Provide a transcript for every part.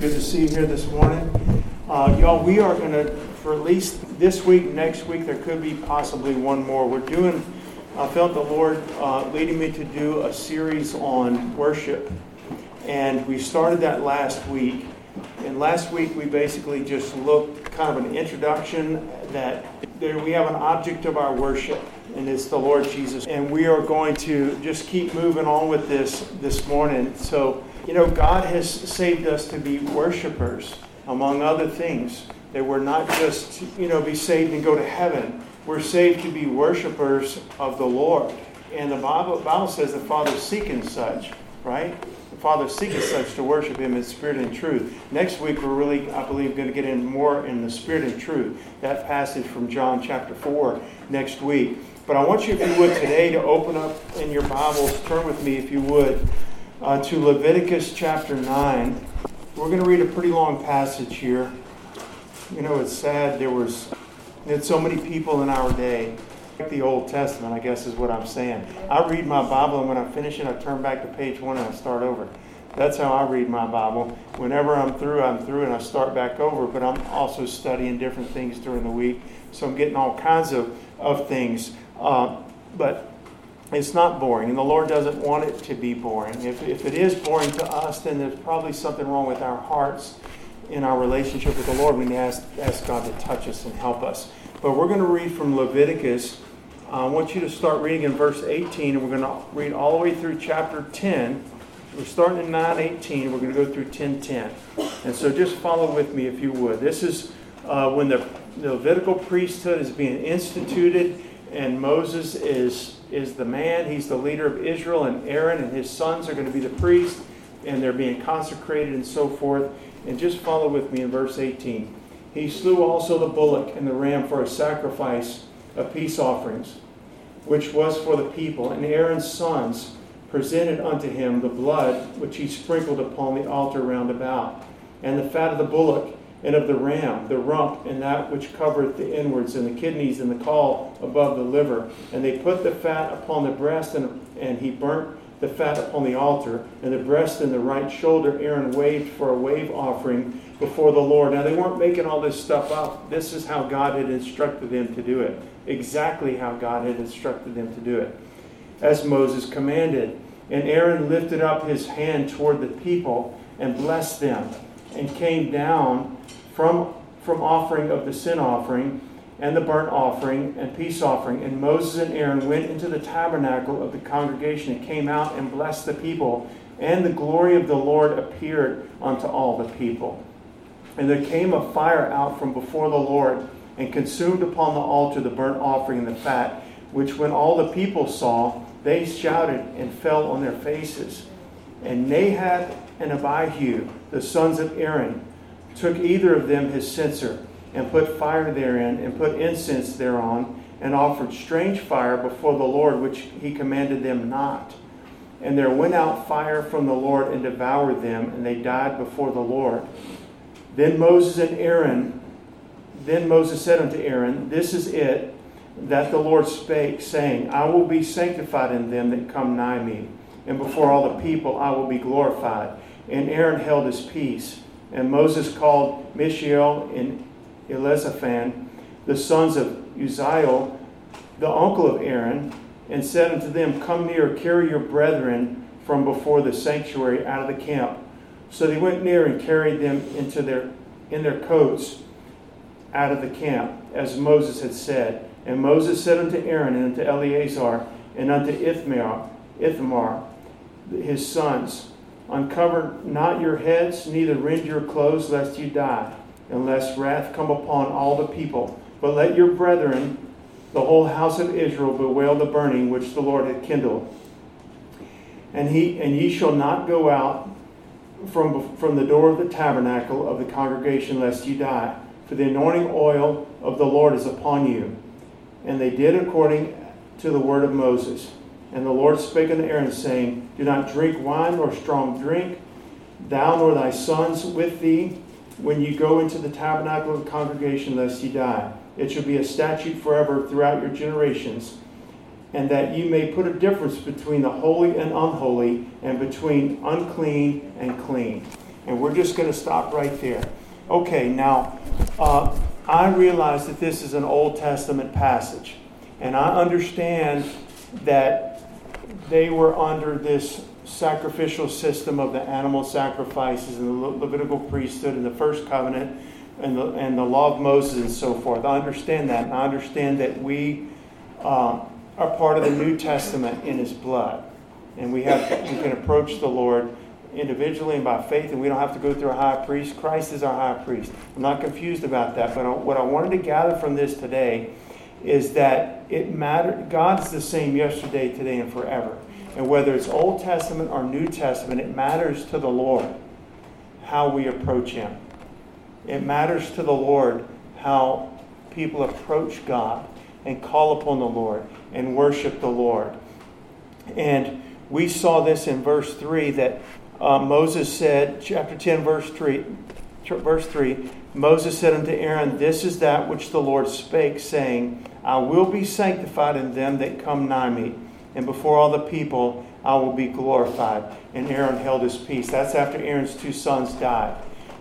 Good to see you here this morning. Uh, y'all, we are going to, for at least this week, next week, there could be possibly one more. We're doing, I felt the Lord uh, leading me to do a series on worship. And we started that last week. And last week, we basically just looked kind of an introduction that there we have an object of our worship and it's the Lord Jesus. And we are going to just keep moving on with this this morning. So, you know, God has saved us to be worshipers, among other things. That we're not just, you know, be saved and go to heaven. We're saved to be worshipers of the Lord. And the Bible, Bible says the Father seeketh such, right? The Father seeketh such to worship Him in spirit and truth. Next week, we're really, I believe, going to get in more in the spirit and truth. That passage from John chapter 4 next week. But I want you, if you would, today to open up in your Bibles, turn with me, if you would, uh, to Leviticus chapter 9. We're going to read a pretty long passage here. You know, it's sad there was had so many people in our day. The Old Testament, I guess, is what I'm saying. I read my Bible, and when I finish it, I turn back to page one and I start over. That's how I read my Bible. Whenever I'm through, I'm through, and I start back over. But I'm also studying different things during the week, so I'm getting all kinds of, of things. Uh, but it's not boring, and the Lord doesn't want it to be boring. If, if it is boring to us, then there's probably something wrong with our hearts in our relationship with the Lord. We need to ask, ask God to touch us and help us. But we're going to read from Leviticus. I want you to start reading in verse 18, and we're going to read all the way through chapter 10. We're starting in 9:18. We're going to go through 10:10. And so just follow with me if you would. This is uh, when the, the Levitical priesthood is being instituted and Moses is is the man. He's the leader of Israel, and Aaron and his sons are going to be the priests, and they're being consecrated and so forth. And just follow with me in verse 18. He slew also the bullock and the ram for a sacrifice of peace offerings, which was for the people. And Aaron's sons presented unto him the blood which he sprinkled upon the altar round about, and the fat of the bullock and of the ram, the rump, and that which covereth the inwards, and the kidneys, and the caul above the liver. And they put the fat upon the breast, and, and he burnt the fat upon the altar, and the breast and the right shoulder Aaron waved for a wave offering before the Lord. Now, they weren't making all this stuff up. This is how God had instructed them to do it. Exactly how God had instructed them to do it. As Moses commanded. And Aaron lifted up his hand toward the people and blessed them, and came down from, from offering of the sin offering and the burnt offering and peace offering. And Moses and Aaron went into the tabernacle of the congregation and came out and blessed the people. And the glory of the Lord appeared unto all the people. And there came a fire out from before the Lord and consumed upon the altar the burnt offering and the fat, which when all the people saw, they shouted and fell on their faces. And Nadab and Abihu, the sons of Aaron, took either of them his censer, and put fire therein, and put incense thereon, and offered strange fire before the Lord, which he commanded them not. And there went out fire from the Lord and devoured them, and they died before the Lord. Then Moses and Aaron, then Moses said unto Aaron, This is it that the Lord spake, saying, I will be sanctified in them that come nigh me, and before all the people I will be glorified. And Aaron held his peace. And Moses called Mishael and Elizaphan, the sons of Uzziel, the uncle of Aaron, and said unto them, Come near, carry your brethren from before the sanctuary out of the camp. So they went near and carried them into their in their coats out of the camp, as Moses had said. And Moses said unto Aaron and unto Eleazar and unto Ithamar, Ithamar, his sons, Uncover not your heads, neither rend your clothes, lest you die, unless wrath come upon all the people. But let your brethren, the whole house of Israel, bewail the burning which the Lord had kindled. And he and ye shall not go out from, from the door of the tabernacle of the congregation, lest you die. For the anointing oil of the Lord is upon you. And they did according to the word of Moses. And the Lord spake unto Aaron, saying, Do not drink wine nor strong drink, thou nor thy sons with thee, when you go into the tabernacle of the congregation, lest ye die. It shall be a statute forever throughout your generations, and that ye may put a difference between the holy and unholy, and between unclean and clean. And we're just going to stop right there. Okay, now, uh, I realize that this is an Old Testament passage. And I understand that they were under this sacrificial system of the animal sacrifices and the Levitical priesthood and the first covenant and the, and the law of Moses and so forth. I understand that. And I understand that we uh, are part of the New Testament in his blood. And we, have, we can approach the Lord individually and by faith, and we don't have to go through a high priest. Christ is our high priest. I'm not confused about that, but what I wanted to gather from this today is that it matters. God's the same yesterday, today, and forever. And whether it's Old Testament or New Testament, it matters to the Lord how we approach Him. It matters to the Lord how people approach God and call upon the Lord and worship the Lord. And we saw this in verse 3 that uh, Moses said, chapter 10, verse 3, verse 3, Moses said unto Aaron, This is that which the Lord spake, saying, I will be sanctified in them that come nigh me, and before all the people I will be glorified. And Aaron held his peace. That's after Aaron's two sons died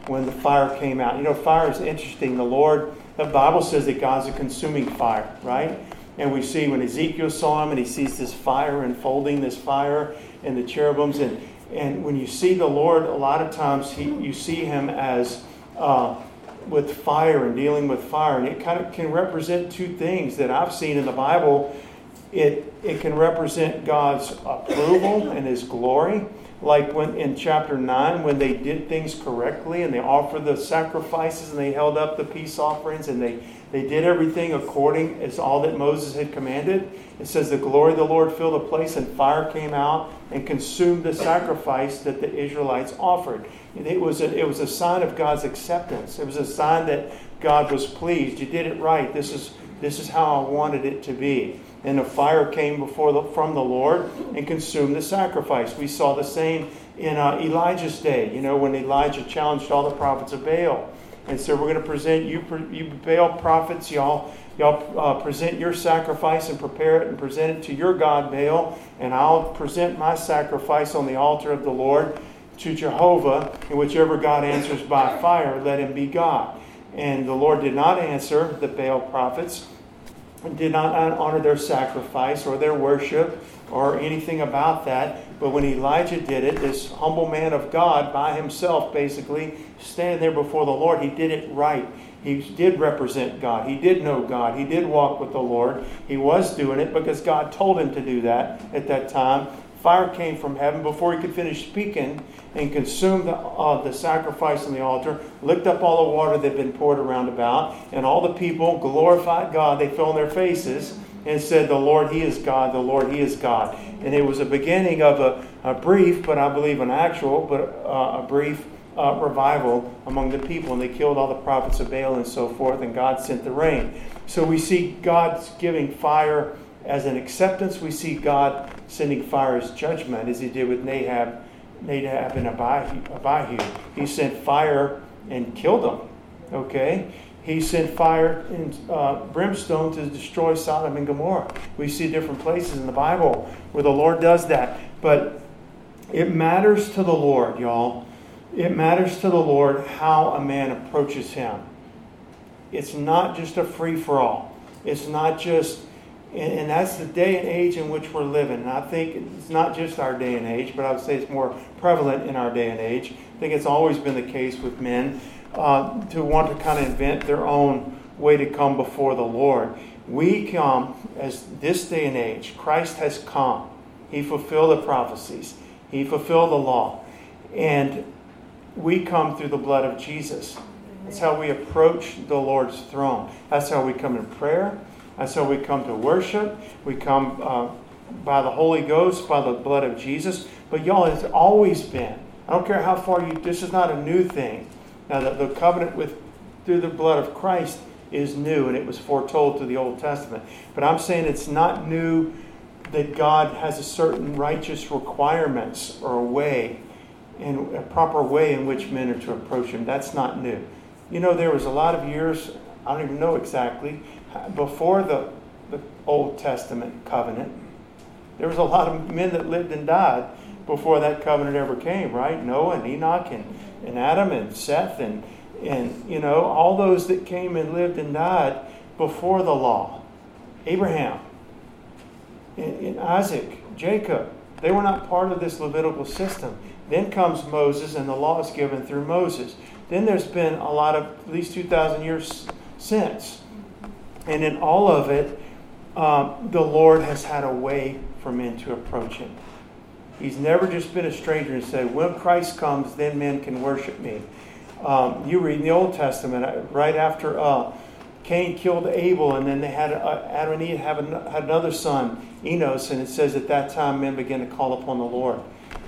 when the fire came out. You know, fire is interesting. The Lord, the Bible says that God's a consuming fire, right? And we see when Ezekiel saw him and he sees this fire unfolding, this fire and the cherubims. And, and when you see the Lord, a lot of times he, you see him as uh, with fire and dealing with fire. And it kind of can represent two things that I've seen in the Bible. It, it can represent God's approval and his glory like when in chapter 9 when they did things correctly and they offered the sacrifices and they held up the peace offerings and they, they did everything according as all that moses had commanded. It says the glory of the lord filled the place and fire came out and consumed the sacrifice that the israelites offered. It was a, it was a sign of god's acceptance. It was a sign that god was pleased. You did it right. This is this is how i wanted it to be. And a fire came before the, from the Lord and consumed the sacrifice. We saw the same in uh, Elijah's day, you know, when Elijah challenged all the prophets of Baal. And so we're going to present you, you Baal prophets, y'all, y'all uh, present your sacrifice and prepare it and present it to your God, Baal, and I'll present my sacrifice on the altar of the Lord to Jehovah, and whichever God answers by fire, let him be God. And the Lord did not answer the Baal prophets did not honor their sacrifice or their worship or anything about that. But when Elijah did it, this humble man of God by himself, basically, standing there before the Lord, he did it right. He did represent God. He did know God. He did walk with the Lord. He was doing it because God told him to do that at that time. Fire came from heaven before he could finish speaking and consumed the, uh, the sacrifice on the altar, licked up all the water that had been poured around about, and all the people glorified God. They fell on their faces and said, The Lord, He is God, the Lord, He is God. And it was a beginning of a, a brief, but I believe an actual, but uh, a brief uh, revival among the people. And they killed all the prophets of Baal and so forth, and God sent the rain. So we see God's giving fire as an acceptance, we see God sending fire as judgment, as he did with Nahab, Nadab and Abihu. He sent fire and killed them. Okay? He sent fire and uh, brimstone to destroy Sodom and Gomorrah. We see different places in the Bible where the Lord does that. But it matters to the Lord, y'all. It matters to the Lord how a man approaches him. It's not just a free for all. It's not just and, and, that's the day and age in which we're living. And I think it's not just our day and age, but I would say it's more prevalent in our day and age. I think it's always been the case with men uh, to want to kind of invent their own way to come before the Lord. We come as this day and age, Christ has come. He fulfilled the prophecies, He fulfilled the law. And we come through the blood of Jesus. That's how we approach the Lord's throne. That's how we come in prayer. That's how we come to worship. We come uh, by the Holy Ghost, by the blood of Jesus. But y'all, it's always been. I don't care how far you. This is not a new thing. Now, the, the covenant with through the blood of Christ is new, and it was foretold through the Old Testament. But I'm saying it's not new that God has a certain righteous requirements or a way, and a proper way in which men are to approach Him. That's not new. You know, there was a lot of years. I don't even know exactly before the, the Old Testament covenant, there was a lot of men that lived and died before that covenant ever came, right? Noah and Enoch and, and Adam and Seth and, and, you know, all those that came and lived and died before the law. Abraham and, and Isaac, Jacob, they were not part of this Levitical system. Then comes Moses, and the law is given through Moses. Then there's been a lot of, at least 2,000 years since. And in all of it, um, the Lord has had a way for men to approach Him. He's never just been a stranger and said, when Christ comes, then men can worship me. Um, you read in the Old Testament, uh, right after uh, Cain killed Abel, and then they had uh, Adam and Eve have an, had another son, Enos, and it says at that time men began to call upon the Lord.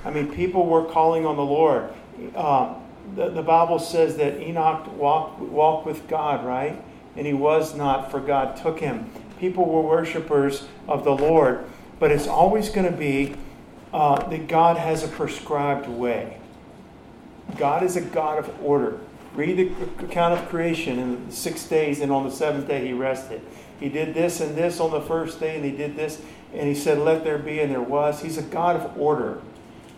I mean, people were calling on the Lord. Uh, the, the Bible says that Enoch walked, walked with God, right? And he was not, for God took him. People were worshipers of the Lord, but it's always going to be uh, that God has a prescribed way. God is a God of order. Read the account of creation in six days, and on the seventh day he rested. He did this and this on the first day, and he did this, and he said, Let there be, and there was. He's a God of order.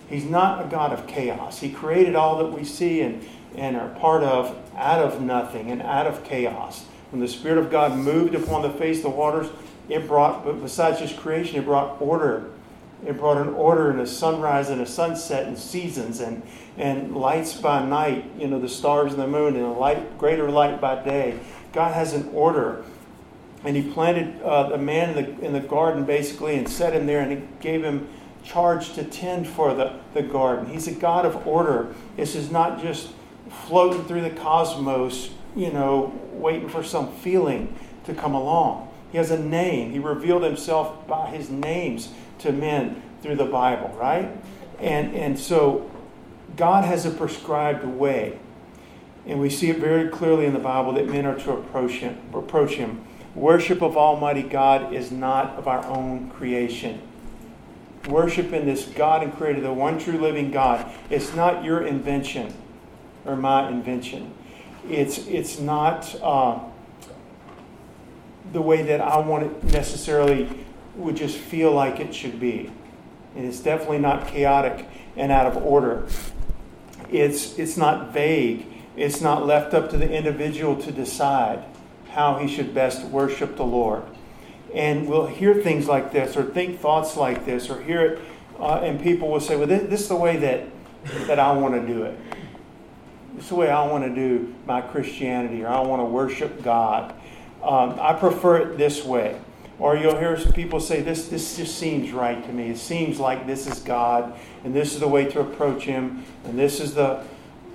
He's not a God of chaos. He created all that we see and, and are part of out of nothing and out of chaos. When the Spirit of God moved upon the face of the waters, it brought, besides just creation, it brought order. It brought an order and a sunrise and a sunset and seasons and, and lights by night, you know, the stars and the moon, and a light, greater light by day. God has an order. And He planted uh, the man in the, in the garden basically and set him there and He gave him charge to tend for the, the garden. He's a God of order. This is not just floating through the cosmos, you know, waiting for some feeling to come along. He has a name. He revealed himself by his names to men through the Bible, right? And, and so God has a prescribed way. And we see it very clearly in the Bible that men are to approach him. Approach him. Worship of Almighty God is not of our own creation worship in this God and Creator, the one true living God. It's not your invention or my invention. It's, it's not uh, the way that I want it necessarily would just feel like it should be. And it's definitely not chaotic and out of order. It's, it's not vague. It's not left up to the individual to decide how he should best worship the Lord and we'll hear things like this or think thoughts like this or hear it, uh, and people will say, Well, this, this, is the way that, that I want to do it. This is the way I want to do my Christianity, or I want to worship God. Um, I prefer it this way. Or you'll hear people say, this, this just seems right to me. It seems like this is God, and this is the way to approach Him, and this is the,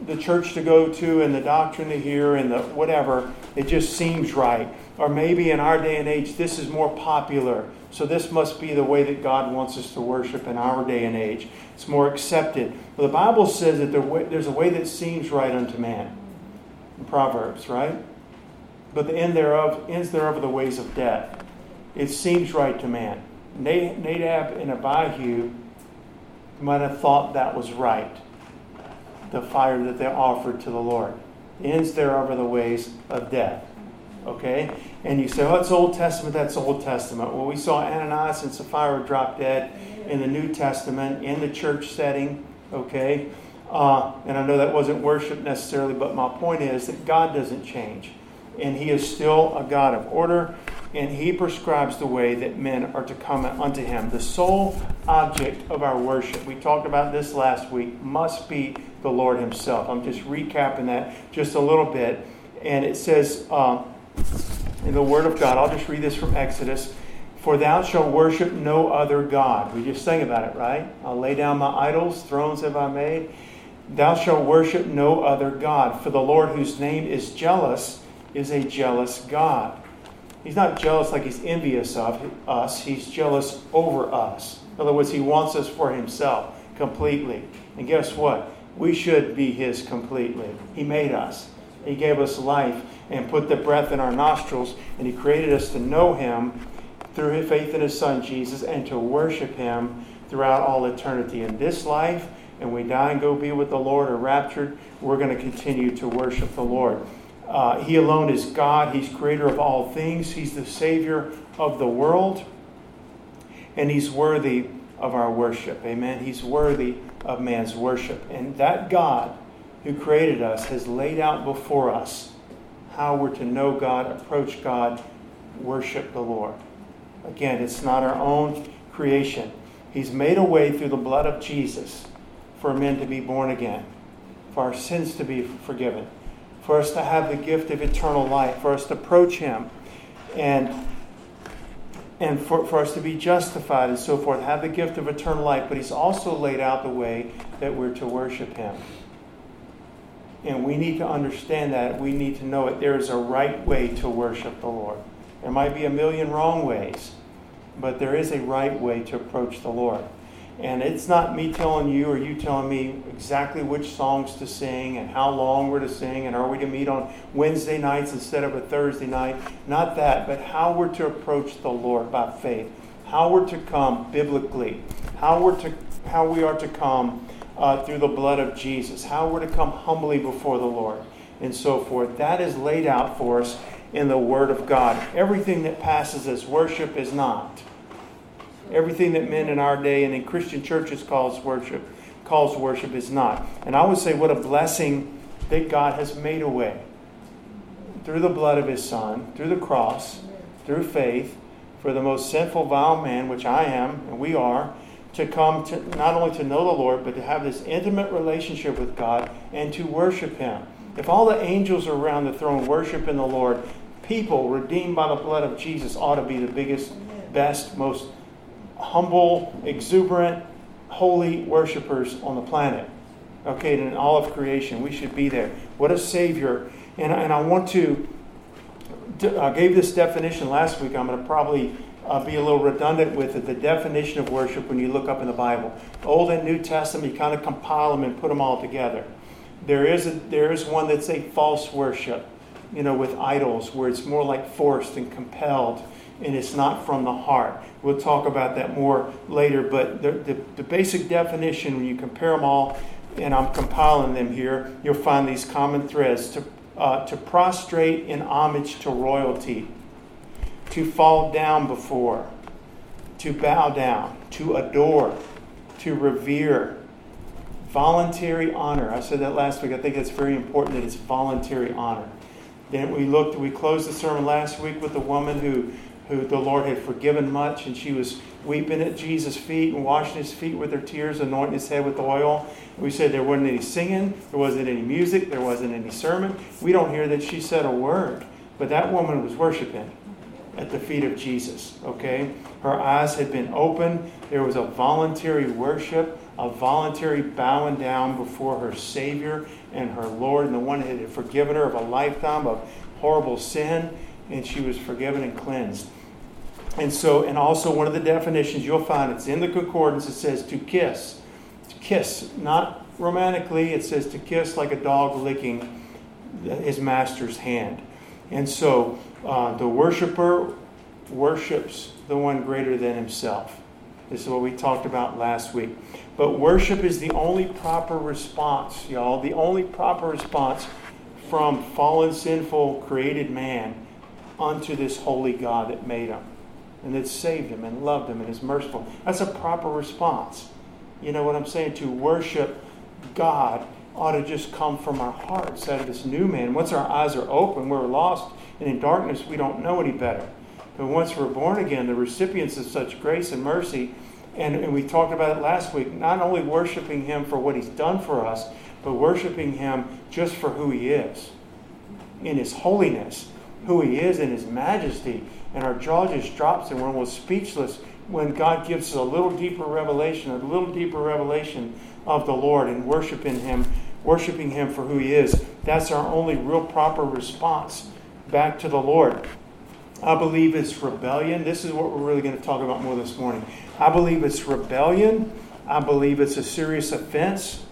the church to go to, and the doctrine to hear, and the whatever. It just seems right. Or maybe in our day and age, this is more popular. So this must be the way that God wants us to worship in our day and age. It's more accepted. Well, the Bible says that there's a way that seems right unto man. In Proverbs, right? But the end thereof, ends thereof are the ways of death. It seems right to man. Nadab and Abihu might have thought that was right. The fire that they offered to the Lord. Ends thereof are the ways of death. Okay? And you say, oh, it's Old Testament, that's Old Testament. Well, we saw Ananias and Sapphira drop dead in the New Testament, in the church setting. Okay? Uh, and I know that wasn't worship necessarily, but my point is that God doesn't change. And He is still a God of order, and He prescribes the way that men are to come unto Him. The sole object of our worship, we talked about this last week, must be the Lord Himself. I'm just recapping that just a little bit. And it says, uh, in the Word of God. I'll just read this from Exodus. For thou shalt worship no other God. We just sang about it, right? I'll lay down my idols, thrones have I made. Thou shalt worship no other God. For the Lord, whose name is jealous, is a jealous God. He's not jealous like he's envious of us, he's jealous over us. In other words, he wants us for himself completely. And guess what? We should be his completely. He made us, he gave us life and put the breath in our nostrils, and He created us to know Him through His faith in His Son Jesus and to worship Him throughout all eternity. In this life, and we die and go be with the Lord or raptured, we're going to continue to worship the Lord. Uh, he alone is God. He's creator of all things. He's the Savior of the world. And He's worthy of our worship. Amen. He's worthy of man's worship. And that God who created us has laid out before us how we're to know God, approach God, worship the Lord. Again, it's not our own creation. He's made a way through the blood of Jesus for men to be born again, for our sins to be forgiven, for us to have the gift of eternal life, for us to approach Him, and and for, for us to be justified and so forth, have the gift of eternal life. But He's also laid out the way that we're to worship Him. And we need to understand that. We need to know it. There is a right way to worship the Lord. There might be a million wrong ways, but there is a right way to approach the Lord. And it's not me telling you or you telling me exactly which songs to sing and how long we're to sing and are we to meet on Wednesday nights instead of a Thursday night. Not that, but how we're to approach the Lord by faith. How we're to come biblically. How we're to how we are to come uh, through the blood of Jesus. How we're to come humbly before the Lord and so forth. That is laid out for us in the Word of God. Everything that passes as worship is not. Everything that men in our day and in Christian churches calls worship, calls worship is not. And I would say what a blessing that God has made a way through the blood of his son, through the cross, through faith, for the most sinful, vile man, which I am, and we are, to come to not only to know the Lord, but to have this intimate relationship with God and to worship him. If all the angels around the throne worship in the Lord, people redeemed by the blood of Jesus ought to be the biggest, best, most humble, exuberant, holy worshipers on the planet. Okay, in all of creation, we should be there. What a Savior. And, and I want to, I gave this definition last week. I'm going to probably uh, be a little redundant with it. The definition of worship when you look up in the Bible. Old and New Testament, you kind of compile them and put them all together. There is, a, there is one that's a false worship, you know, with idols, where it's more like forced and compelled and it's not from the heart. We'll talk about that more later, but the, the, the, basic definition, when you compare them all, and I'm compiling them here, you'll find these common threads to, uh, to prostrate in homage to royalty, to fall down before, to bow down, to adore, to revere, voluntary honor. I said that last week. I think it's very important that it's voluntary honor. Then we looked, we closed the sermon last week with the woman who who the Lord had forgiven much, and she was weeping at Jesus' feet and washing his feet with her tears, anointing his head with oil. We said there wasn't any singing, there wasn't any music, there wasn't any sermon. We don't hear that she said a word, but that woman was worshiping at the feet of Jesus, okay? Her eyes had been opened. There was a voluntary worship, a voluntary bowing down before her Savior and her Lord, and the one that had forgiven her of a lifetime of horrible sin, and she was forgiven and cleansed. And so, and also one of the definitions you'll find, it's in the concordance, it says to kiss. To kiss, not romantically, it says to kiss like a dog licking his master's hand. And so uh, the worshiper worships the one greater than himself. This is what we talked about last week. But worship is the only proper response, y'all, the only proper response from fallen, sinful, created man unto this holy God that made him and that saved him and loved him and is merciful. That's a proper response. You know what I'm saying? To worship God ought to just come from our hearts out of this new man. Once our eyes are open, we're lost, and in darkness we don't know any better. But once we're born again, the recipients of such grace and mercy, and, and we talked about it last week, not only worshiping Him for what He's done for us, but worshiping Him just for who He is in His holiness, who He is in His majesty, and our jaw just drops and we're almost speechless when God gives us a little deeper revelation, a little deeper revelation of the Lord and worshiping Him, worshiping Him for who He is. That's our only real proper response back to the Lord. I believe it's rebellion. This is what we're really going to talk about more this morning. I believe it's rebellion. I believe it's a serious offense.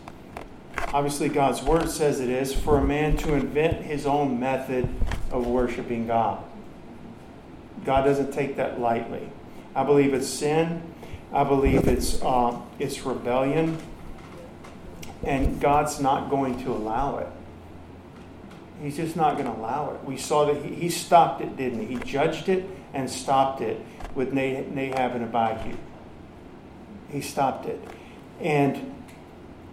Obviously, God's word says it is for a man to invent his own method of worshiping God. God doesn't take that lightly. I believe it's sin. I believe it's uh, it's rebellion, and God's not going to allow it. He's just not going to allow it. We saw that he, he stopped it, didn't he? He judged it and stopped it with Nahab and Abihu. He stopped it. And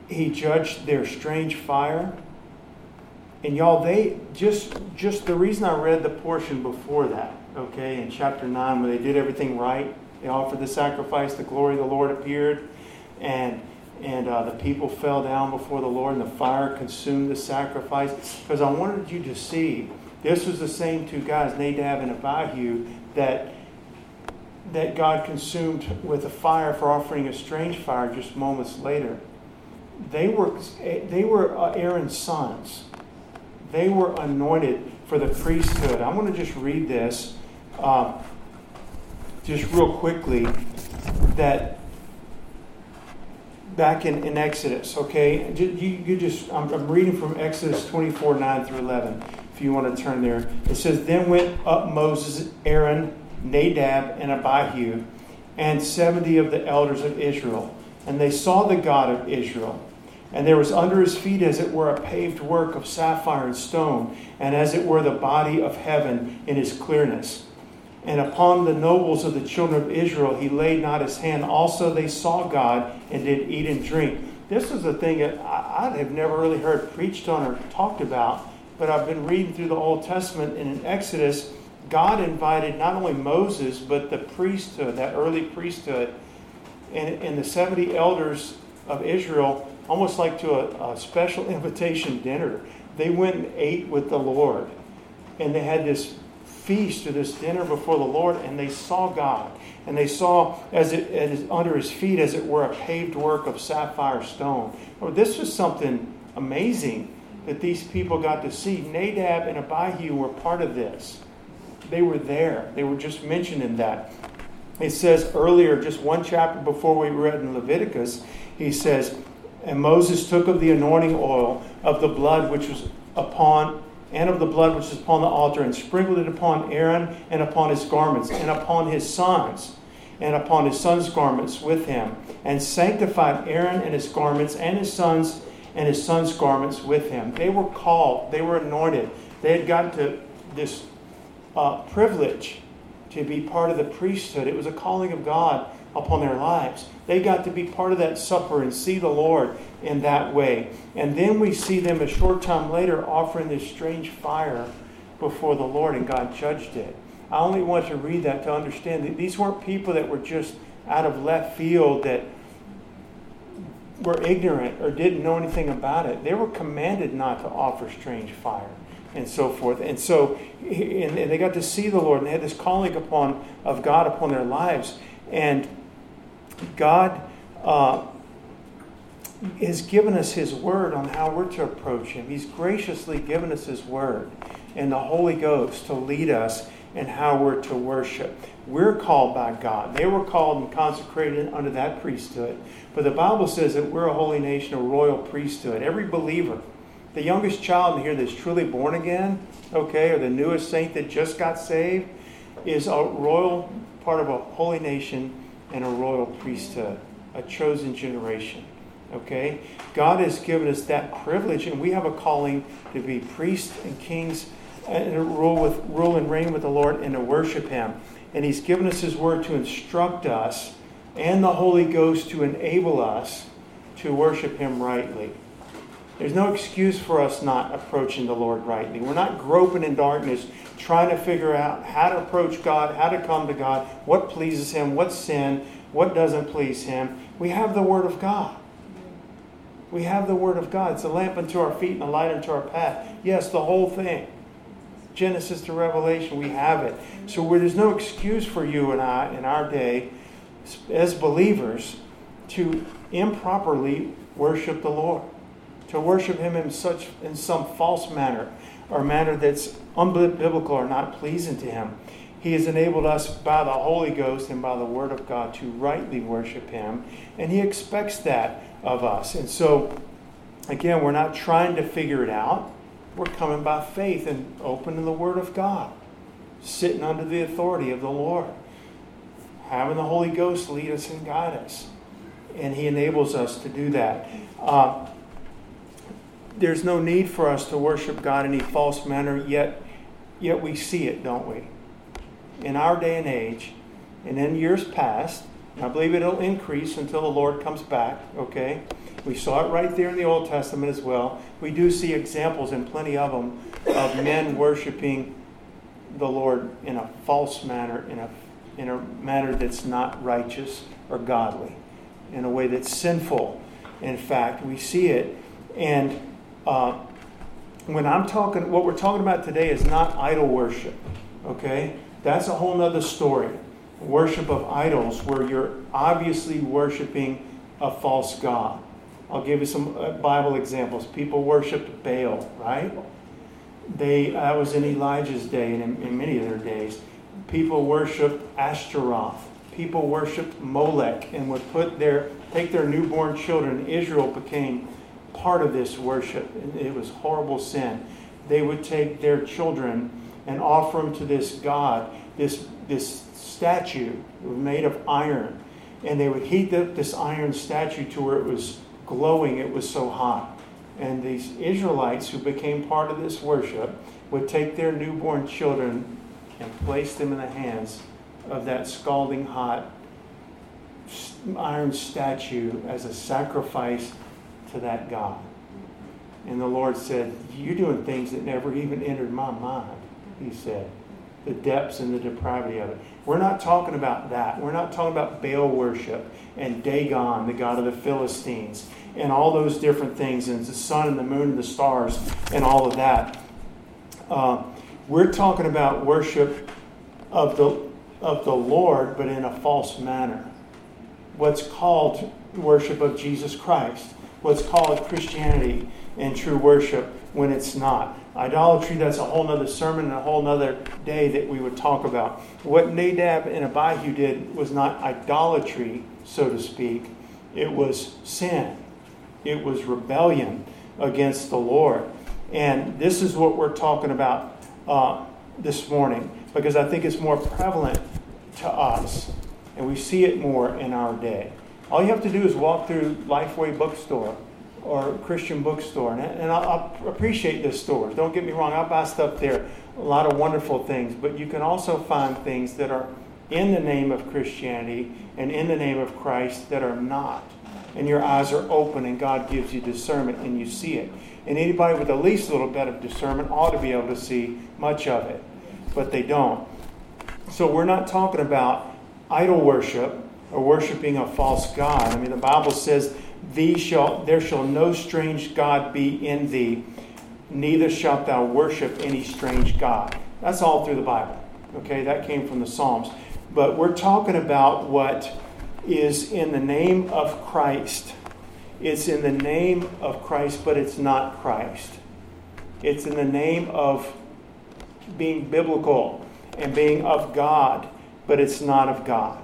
he judged their strange fire. And y'all, they just just the reason I read the portion before that, okay, in chapter nine, where they did everything right, they offered the sacrifice, the glory of the Lord appeared, and and uh, the people fell down before the Lord, and the fire consumed the sacrifice. Because I wanted you to see this was the same two guys, Nadab and Abihu, that that God consumed with a fire for offering a strange fire just moments later. They were they were uh, Aaron's sons. They were anointed for the priesthood. I'm going to just read this, uh, just real quickly, that back in, in Exodus, okay? You, you just, I'm, I'm reading from Exodus 24, 9 through 11, if you want to turn there. It says, Then went up Moses, Aaron, Nadab, and Abihu, and 70 of the elders of Israel. And they saw the God of Israel. And there was under his feet, as it were, a paved work of sapphire and stone, and as it were, the body of heaven in his clearness. And upon the nobles of the children of Israel he laid not his hand. Also they saw God and did eat and drink. This is a thing that I, I have never really heard preached on or talked about, but I've been reading through the Old Testament and in Exodus, God invited not only Moses, but the priesthood, that early priesthood, and, and the 70 elders of Israel, almost like to a, a special invitation dinner. They went and ate with the Lord. And they had this feast or this dinner before the Lord, and they saw God. And they saw as it as under his feet, as it were, a paved work of sapphire stone. Oh, this was something amazing that these people got to see. Nadab and Abihu were part of this. They were there. They were just mentioned in that. It says earlier, just one chapter before we read in Leviticus, he says, And Moses took of the anointing oil of the blood which was upon and of the blood which is upon the altar, and sprinkled it upon Aaron and upon his garments, and upon his sons, and upon his sons' garments with him, and sanctified Aaron and his garments, and his sons and his sons' garments with him. They were called, they were anointed. They had gotten to this uh, privilege to be part of the priesthood. It was a calling of God upon their lives. They got to be part of that supper and see the Lord in that way. And then we see them a short time later offering this strange fire before the Lord, and God judged it. I only want to read that to understand that these weren't people that were just out of left field that were ignorant or didn't know anything about it. They were commanded not to offer strange fire and so forth. And so and they got to see the Lord and they had this calling upon of God upon their lives. And God uh, has given us His Word on how we're to approach Him. He's graciously given us His Word and the Holy Ghost to lead us in how we're to worship. We're called by God. They were called and consecrated under that priesthood. But the Bible says that we're a holy nation, a royal priesthood. Every believer, the youngest child here that's truly born again, okay, or the newest saint that just got saved, is a royal part of a holy nation and a royal priesthood, a chosen generation. Okay? God has given us that privilege, and we have a calling to be priests and kings and rule, with, rule and reign with the Lord and to worship Him. And He's given us His word to instruct us and the Holy Ghost to enable us to worship Him rightly. There's no excuse for us not approaching the Lord rightly. We're not groping in darkness trying to figure out how to approach God, how to come to God, what pleases Him, what's sin, what doesn't please Him. We have the Word of God. We have the Word of God. It's a lamp unto our feet and a light unto our path. Yes, the whole thing. Genesis to Revelation, we have it. So there's no excuse for you and I in our day as believers to improperly worship the Lord to worship him in such in some false manner or manner that's unbiblical or not pleasing to him. He has enabled us by the Holy Ghost and by the Word of God to rightly worship Him, and He expects that of us. And so, again, we're not trying to figure it out. We're coming by faith and opening the Word of God, sitting under the authority of the Lord, having the Holy Ghost lead us and guide us. And He enables us to do that. Uh, there's no need for us to worship God in any false manner, yet, yet we see it, don't we? In our day and age, and in years past, I believe it'll increase until the Lord comes back, okay? We saw it right there in the Old Testament as well. We do see examples, and plenty of them, of men worshiping the Lord in a false manner, in a, in a manner that's not righteous or godly, in a way that's sinful. In fact, we see it. And uh, when I'm talking, what we're talking about today is not idol worship, okay? That's a whole other story. Worship of idols, where you're obviously worshiping a false God. I'll give you some uh, Bible examples. People worshiped Baal, right? They that was in Elijah's day and in, in many of their days. People worshiped Ashtaroth. People worshiped Molech and would put their take their newborn children. Israel became part of this worship. It was horrible sin. They would take their children and offer them to this God, this this statue made of iron, and they would heat up this iron statue to where it was glowing. It was so hot. And these Israelites who became part of this worship would take their newborn children and place them in the hands of that scalding hot iron statue as a sacrifice to that God. And the Lord said, You're doing things that never even entered my mind, He said. The depths and the depravity of it. We're not talking about that. We're not talking about Baal worship and Dagon, the god of the Philistines, and all those different things, and the sun and the moon and the stars, and all of that. Uh, we're talking about worship of the of the Lord, but in a false manner. What's called worship of Jesus Christ. What's called Christianity and true worship when it's not. Idolatry, that's a whole other sermon and a whole other day that we would talk about. What Nadab and Abihu did was not idolatry, so to speak, it was sin it was rebellion against the Lord. And this is what we're talking about uh, this morning because I think it's more prevalent to us and we see it more in our day. All you have to do is walk through Lifeway bookstore or Christian bookstore, and, and I, I appreciate the stores. Don't get me wrong, I buy stuff there, a lot of wonderful things, but you can also find things that are in the name of Christianity and in the name of Christ that are not and your eyes are open and God gives you discernment and you see it. And anybody with the least little bit of discernment ought to be able to see much of it, but they don't. So we're not talking about idol worship or worshiping a false God. I mean, the Bible says, "Thee shall there shall no strange god be in thee, neither shalt thou worship any strange god." That's all through the Bible. Okay, that came from the Psalms. But we're talking about what is in the name of Christ. It's in the name of Christ, but it's not Christ. It's in the name of being biblical and being of God, but it's not of God.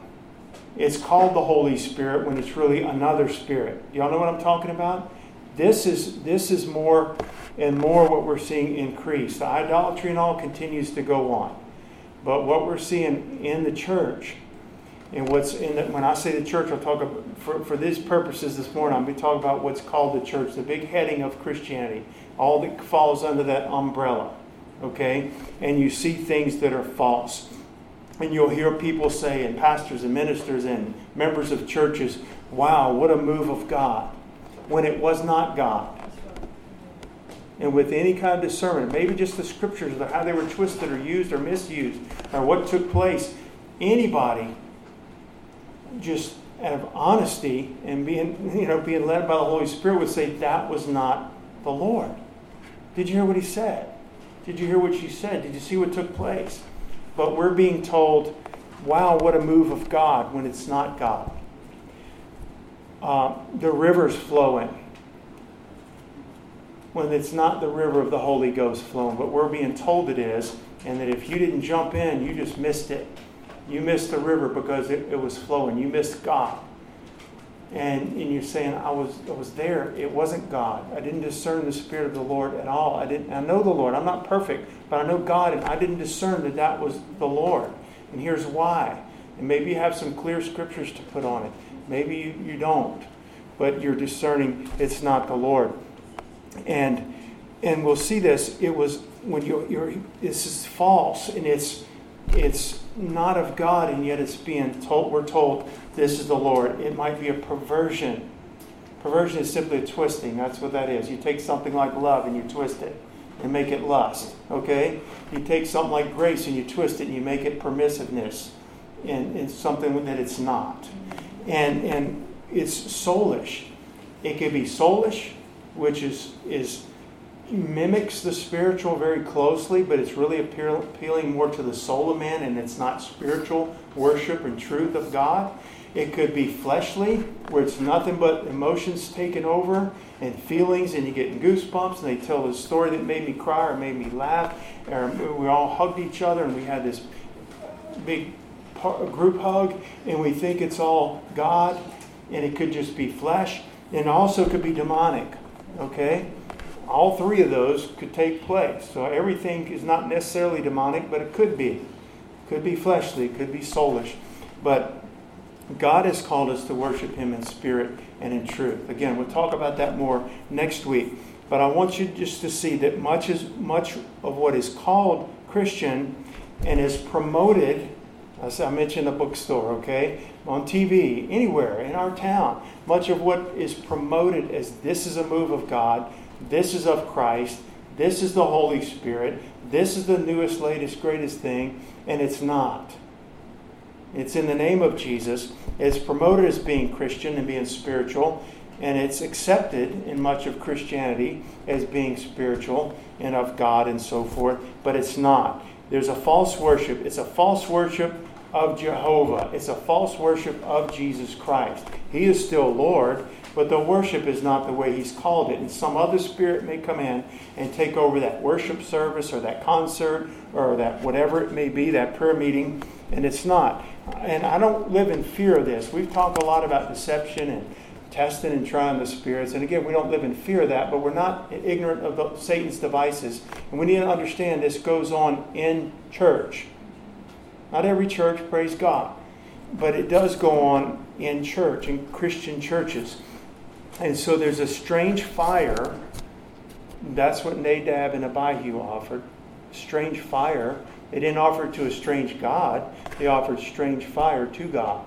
It's called the Holy Spirit when it's really another spirit. Y'all know what I'm talking about? This is this is more and more what we're seeing increase. The idolatry and all continues to go on. But what we're seeing in the church and what's in the, when I say the church, I'll talk about, for, for these purposes this morning, I'm going to talk about what's called the church, the big heading of Christianity, all that falls under that umbrella. Okay? And you see things that are false. And you'll hear people say, and pastors and ministers and members of churches, wow, what a move of God, when it was not God. And with any kind of discernment, maybe just the scriptures, how they were twisted or used or misused, or what took place, anybody just out of honesty and being, you know, being led by the Holy Spirit would say that was not the Lord. Did you hear what he said? Did you hear what she said? Did you see what took place? But we're being told, wow, what a move of God when it's not God. Uh, the river's flowing when it's not the river of the Holy Ghost flowing, but we're being told it is, and that if you didn't jump in, you just missed it. You missed the river because it, it was flowing. You missed God. And, and you're saying, I was, I was there. It wasn't God. I didn't discern the Spirit of the Lord at all. I, didn't, I know the Lord. I'm not perfect, but I know God, and I didn't discern that that was the Lord. And here's why. And maybe you have some clear scriptures to put on it. Maybe you, you don't. But you're discerning it's not the Lord. And and we'll see this. It was when you, you're this is false and it's it's not of God, and yet it's being told, we're told this is the Lord. It might be a perversion. Perversion is simply a twisting. That's what that is. You take something like love and you twist it and make it lust. Okay? You take something like grace and you twist it and you make it permissiveness and it's something that it's not. And and it's soulish. It can be soulish, which is is mimics the spiritual very closely, but it's really appealing more to the soul of man and it's not spiritual worship and truth of God. It could be fleshly, where it's nothing but emotions taken over and feelings, and you get goosebumps, and they tell the story that made me cry or made me laugh. Or we all hugged each other, and we had this big group hug, and we think it's all God, and it could just be flesh, and also could be demonic. Okay? All three of those could take place. So everything is not necessarily demonic, but it could be. Could be fleshly, could be soulish. But God has called us to worship Him in spirit and in truth. Again, we'll talk about that more next week. But I want you just to see that much is much of what is called Christian and is promoted, as I mentioned the bookstore, okay, on TV, anywhere in our town, much of what is promoted as this is a move of God, this is of Christ, this is the Holy Spirit, this is the newest, latest, greatest thing, and it's not. It's in the name of Jesus. It's promoted as being Christian and being spiritual, and it's accepted in much of Christianity as being spiritual and of God and so forth, but it's not. There's a false worship. It's a false worship of Jehovah. It's a false worship of Jesus Christ. He is still Lord, but the worship is not the way He's called it. And some other spirit may come in and take over that worship service or that concert or that whatever it may be, that prayer meeting, and it's not and I don't live in fear of this. We've talked a lot about deception and testing and trying the spirits. And again, we don't live in fear of that, but we're not ignorant of the, Satan's devices. And we need to understand this goes on in church. Not every church, praise God. But it does go on in church, in Christian churches. And so there's a strange fire. That's what Nadab and Abihu offered. Strange fire they didn't offer it to a strange God, they offered strange fire to God.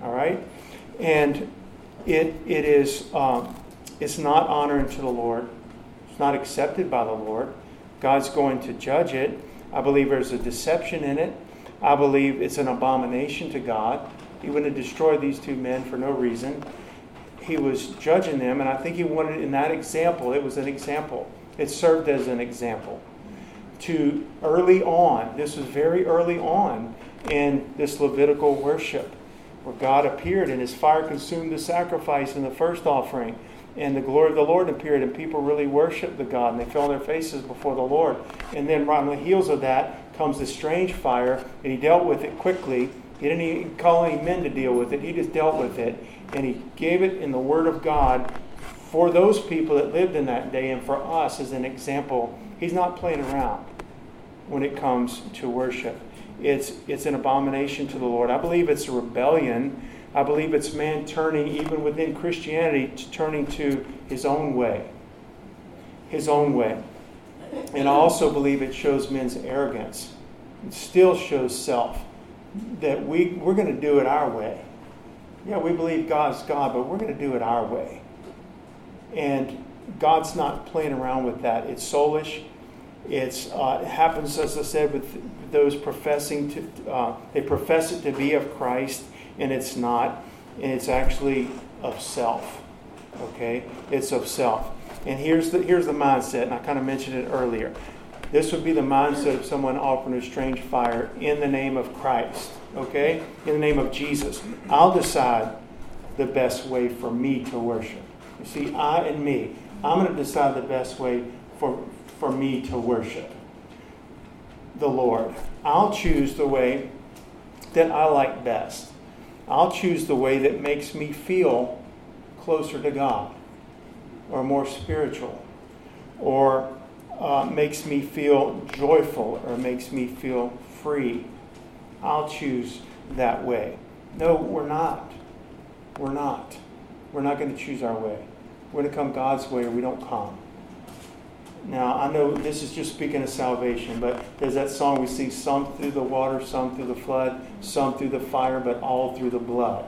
All right? And it, it is um, it's not honoring to the Lord. It's not accepted by the Lord. God's going to judge it. I believe there's a deception in it. I believe it's an abomination to God. He wouldn't have destroyed these two men for no reason. He was judging them, and I think he wanted in that example, it was an example. It served as an example to early on, this was very early on in this Levitical worship, where God appeared and his fire consumed the sacrifice and the first offering. And the glory of the Lord appeared, and people really worshiped the God, and they fell on their faces before the Lord. And then, right on the heels of that, comes this strange fire, and he dealt with it quickly. He didn't even call any men to deal with it, he just dealt with it. And he gave it in the Word of God for those people that lived in that day and for us as an example. He's not playing around when it comes to worship. It's, it's an abomination to the Lord. I believe it's a rebellion. I believe it's man turning, even within Christianity, to turning to his own way. His own way. And I also believe it shows men's arrogance. It still shows self. That we, we're going to do it our way. Yeah, we believe God's God, but we're going to do it our way. And God's not playing around with that. It's soulish, it's, uh, it happens, as I said, with those professing to, uh, they profess it to be of Christ, and it's not, and it's actually of self. Okay? It's of self. And here's the, here's the mindset, and I kind of mentioned it earlier. This would be the mindset of someone offering a strange fire in the name of Christ. Okay? In the name of Jesus. I'll decide the best way for me to worship. You see, I and me. I'm going to decide the best way for, for me to worship the Lord. I'll choose the way that I like best. I'll choose the way that makes me feel closer to God or more spiritual or uh, makes me feel joyful or makes me feel free. I'll choose that way. No, we're not. We're not. We're not going to choose our way. We're going to come God's way or we don't come. Now, I know this is just speaking of salvation, but there's that song we sing some through the water, some through the flood, some through the fire, but all through the blood.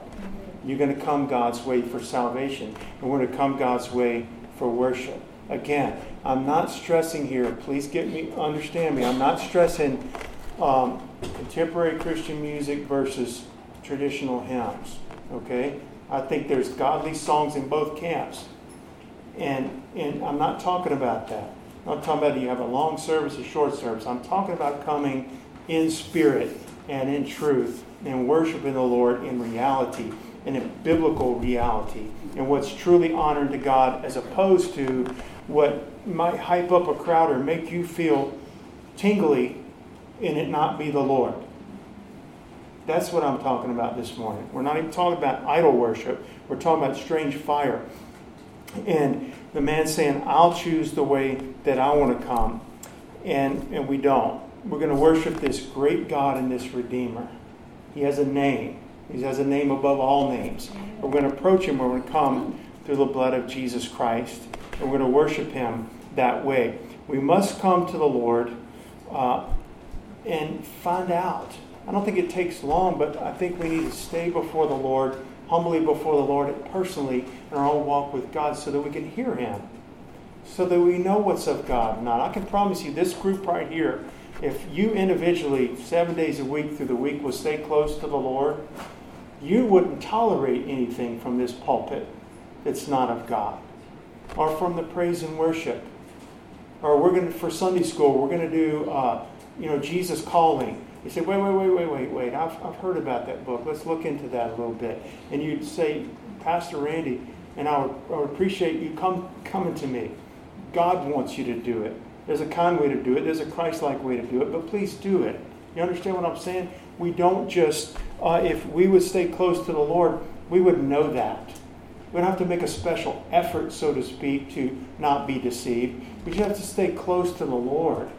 You're going to come God's way for salvation, and we're going to come God's way for worship. Again, I'm not stressing here. Please get me, understand me. I'm not stressing um, contemporary Christian music versus traditional hymns. Okay, I think there's godly songs in both camps, and and I'm not talking about that. I'm not talking about you have a long service, a short service. I'm talking about coming in spirit and in truth and worshiping the Lord in reality and in biblical reality and what's truly honoring to God as opposed to what might hype up a crowd or make you feel tingly and it not be the Lord. That's what I'm talking about this morning. We're not even talking about idol worship. We're talking about strange fire. And the man saying, I'll choose the way that I want to come. And, and we don't. We're going to worship this great God and this Redeemer. He has a name. He has a name above all names. We're going to approach him. We're going to come through the blood of Jesus Christ. And we're going to worship him that way. We must come to the Lord uh, and find out. I don't think it takes long, but I think we need to stay before the Lord, humbly before the Lord, personally, in our own walk with God, so that we can hear Him, so that we know what's of God. not. I can promise you, this group right here, if you individually, seven days a week through the week, will stay close to the Lord, you wouldn't tolerate anything from this pulpit that's not of God, or from the praise and worship, or we're going to for Sunday school, we're going to do, uh, you know, Jesus calling. You say, wait, wait, wait, wait, wait, wait. I've, I've heard about that book. Let's look into that a little bit. And you'd say, Pastor Randy, and I would, appreciate you come coming to me. God wants you to do it. There's a kind way to do it. There's a Christ-like way to do it. But please do it. You understand what I'm saying? We don't just, uh, if we would stay close to the Lord, we would know that. We don't have to make a special effort, so to speak, to not be deceived. We just have to stay close to the Lord.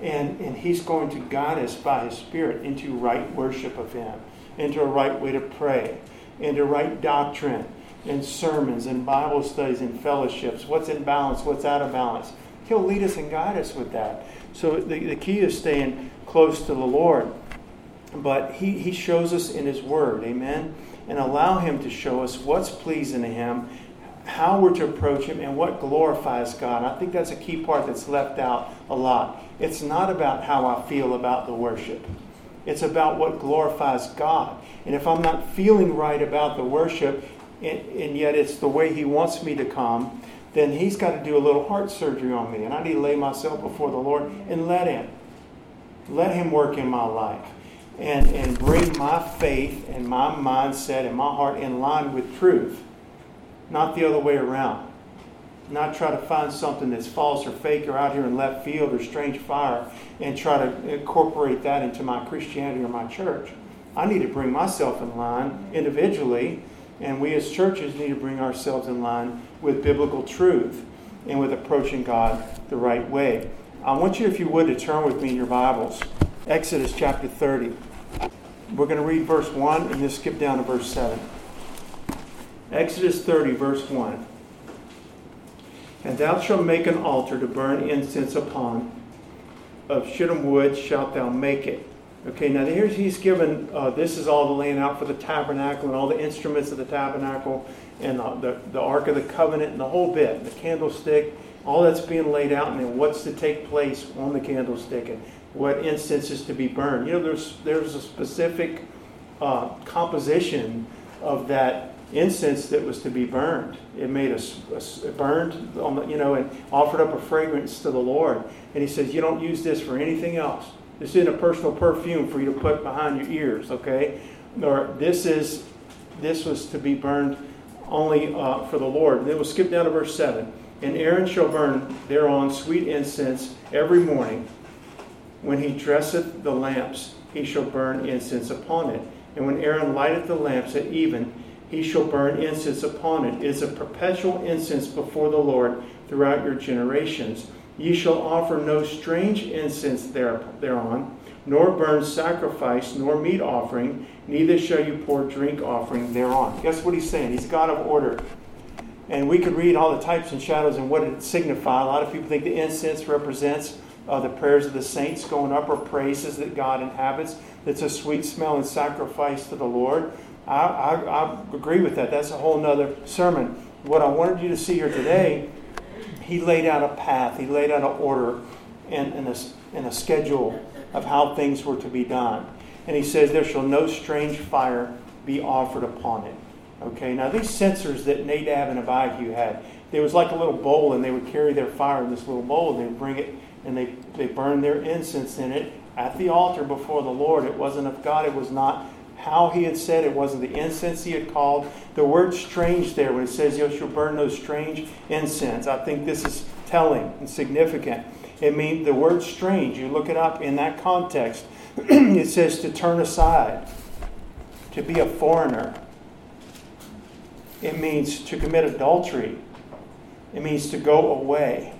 And, and He's going to guide us by His Spirit into right worship of Him, into a right way to pray, into right doctrine, and sermons, and Bible studies, and fellowships. What's in balance? What's out of balance? He'll lead us and guide us with that. So the, the key is staying close to the Lord. But he, he shows us in His Word, amen? And allow Him to show us what's pleasing to Him, how we're to approach Him, and what glorifies God. I think that's a key part that's left out a lot. It's not about how I feel about the worship, it's about what glorifies God. And if I'm not feeling right about the worship, and, and yet it's the way He wants me to come, then He's got to do a little heart surgery on me. And I need to lay myself before the Lord and let Him. Let Him work in my life and, and bring my faith and my mindset and my heart in line with truth, not the other way around. Not try to find something that's false or fake or out here in left field or strange fire and try to incorporate that into my Christianity or my church. I need to bring myself in line individually, and we as churches need to bring ourselves in line with biblical truth and with approaching God the right way. I want you, if you would, to turn with me in your Bibles. Exodus chapter 30. We're going to read verse 1 and then skip down to verse 7. Exodus 30, verse 1. And thou shalt make an altar to burn incense upon. Of shittim wood shalt thou make it. Okay, now here's he's given, uh, this is all the laying out for the tabernacle and all the instruments of the tabernacle and the, the, the Ark of the Covenant and the whole bit, the candlestick, all that's being laid out, and then what's to take place on the candlestick and what incense is to be burned. You know, there's, there's a specific uh, composition of that incense that was to be burned. It made us burned, you know, and offered up a fragrance to the Lord. And he says, you don't use this for anything else. This isn't a personal perfume for you to put behind your ears, okay? Or this is, this was to be burned only uh, for the Lord. And then we'll skip down to verse 7. And Aaron shall burn thereon sweet incense every morning. When he dresseth the lamps, he shall burn incense upon it. And when Aaron lighteth the lamps at even, he shall burn incense upon it. It is a perpetual incense before the Lord throughout your generations. Ye shall offer no strange incense there, thereon, nor burn sacrifice, nor meat offering, neither shall you pour drink offering thereon. Guess what he's saying? He's God of order. And we could read all the types and shadows and what it signifies. A lot of people think the incense represents uh, the prayers of the saints going up or praises that God inhabits. That's a sweet smell and sacrifice to the Lord. I, I, I agree with that. That's a whole nother sermon. What I wanted you to see here today, he laid out a path, he laid out an order and, and, a, and a schedule of how things were to be done. And he says, There shall no strange fire be offered upon it. Okay, now these censers that Nadab and Abihu had, there was like a little bowl, and they would carry their fire in this little bowl, and they would bring it, and they, they burn their incense in it at the altar before the Lord. It wasn't of God, it was not how he had said, it wasn't the incense he had called. The word strange there, when it says, You shall burn no strange incense, I think this is telling and significant. It means the word strange, you look it up in that context, it says to turn aside, to be a foreigner. It means to commit adultery. It means to go away.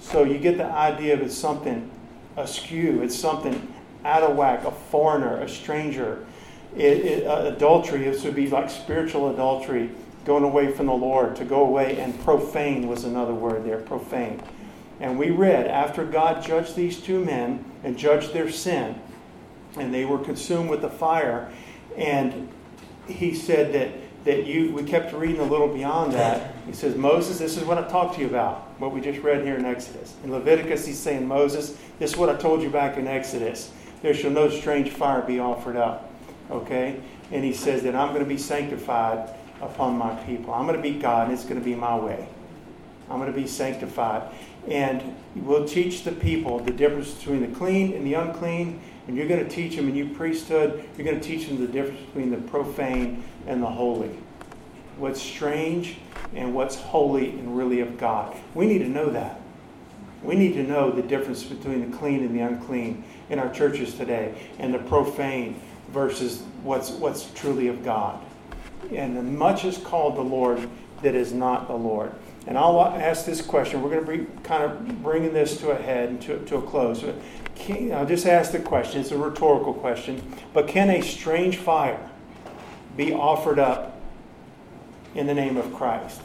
So you get the idea of it's something askew, it's something out of whack, a foreigner, a stranger. It, it, uh, adultery, this would be like spiritual adultery, going away from the Lord, to go away, and profane was another word there, profane. And we read, after God judged these two men and judged their sin, and they were consumed with the fire, and he said that, that you, we kept reading a little beyond that. He says, Moses, this is what I talked to you about, what we just read here in Exodus. In Leviticus, he's saying, Moses, this is what I told you back in Exodus. There shall no strange fire be offered up. Okay? And he says that I'm going to be sanctified upon my people. I'm going to be God, and it's going to be my way. I'm going to be sanctified. And we'll teach the people the difference between the clean and the unclean. And you're going to teach them in your priesthood, you're going to teach them the difference between the profane and the holy. What's strange and what's holy and really of God. We need to know that. We need to know the difference between the clean and the unclean in our churches today, and the profane versus what's, what's truly of God. And much is called the Lord that is not the Lord. And I'll ask this question. We're going to be kind of bringing this to a head and to, to a close. Can, I'll just ask the question. It's a rhetorical question. But can a strange fire be offered up in the name of Christ?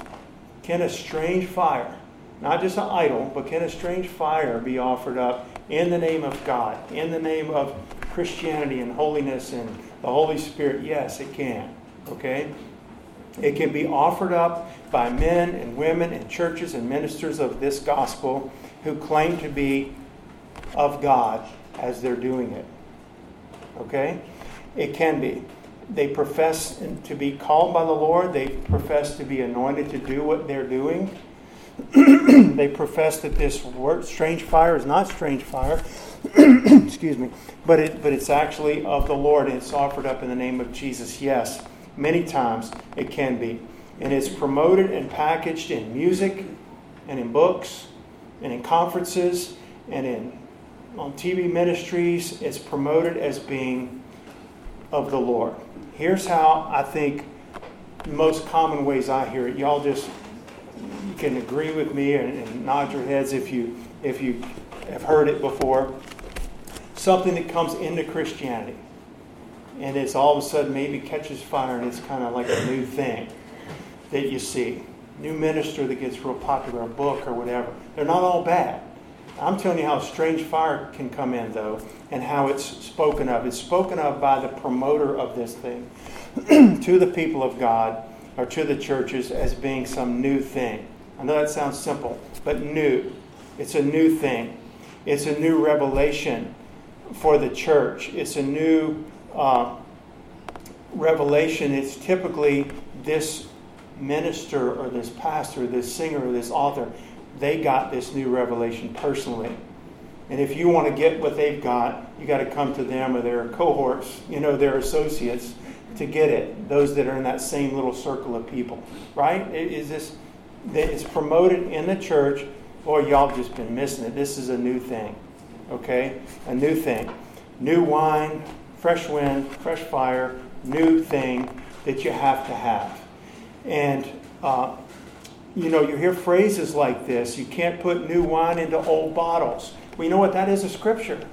Can a strange fire, not just an idol, but can a strange fire be offered up in the name of God, in the name of Christianity and holiness and the Holy Spirit? Yes, it can. Okay? It can be offered up by men and women and churches and ministers of this gospel who claim to be of God as they're doing it. Okay? It can be. They profess to be called by the Lord, they profess to be anointed to do what they're doing. they profess that this word, strange fire is not strange fire, excuse me, but it but it's actually of the Lord and it's offered up in the name of Jesus. Yes, many times it can be. And it's promoted and packaged in music and in books and in conferences and in on TV ministries. It's promoted as being of the Lord. Here's how I think most common ways I hear it. Y'all just can agree with me and, and nod your heads if you if you have heard it before. Something that comes into Christianity and it's all of a sudden maybe catches fire and it's kind of like a new thing that you see. New minister that gets real popular, a book or whatever. They're not all bad. I'm telling you how strange fire can come in, though, and how it's spoken of. It's spoken of by the promoter of this thing to the people of God or to the churches as being some new thing. I know that sounds simple, but new. It's a new thing. It's a new revelation for the church. It's a new uh, revelation, it's typically this minister or this pastor, this singer or this author, they got this new revelation personally. And if you want to get what they've got, you got to come to them or their cohorts, you know, their associates to get it. Those that are in that same little circle of people, right? Is this it's promoted in the church? Or y'all just been missing it. This is a new thing, okay? A new thing, new wine, fresh wind, fresh fire, new thing that you have to have. And, uh, you know, you hear phrases like this you can't put new wine into old bottles. Well, you know what? That is a scripture.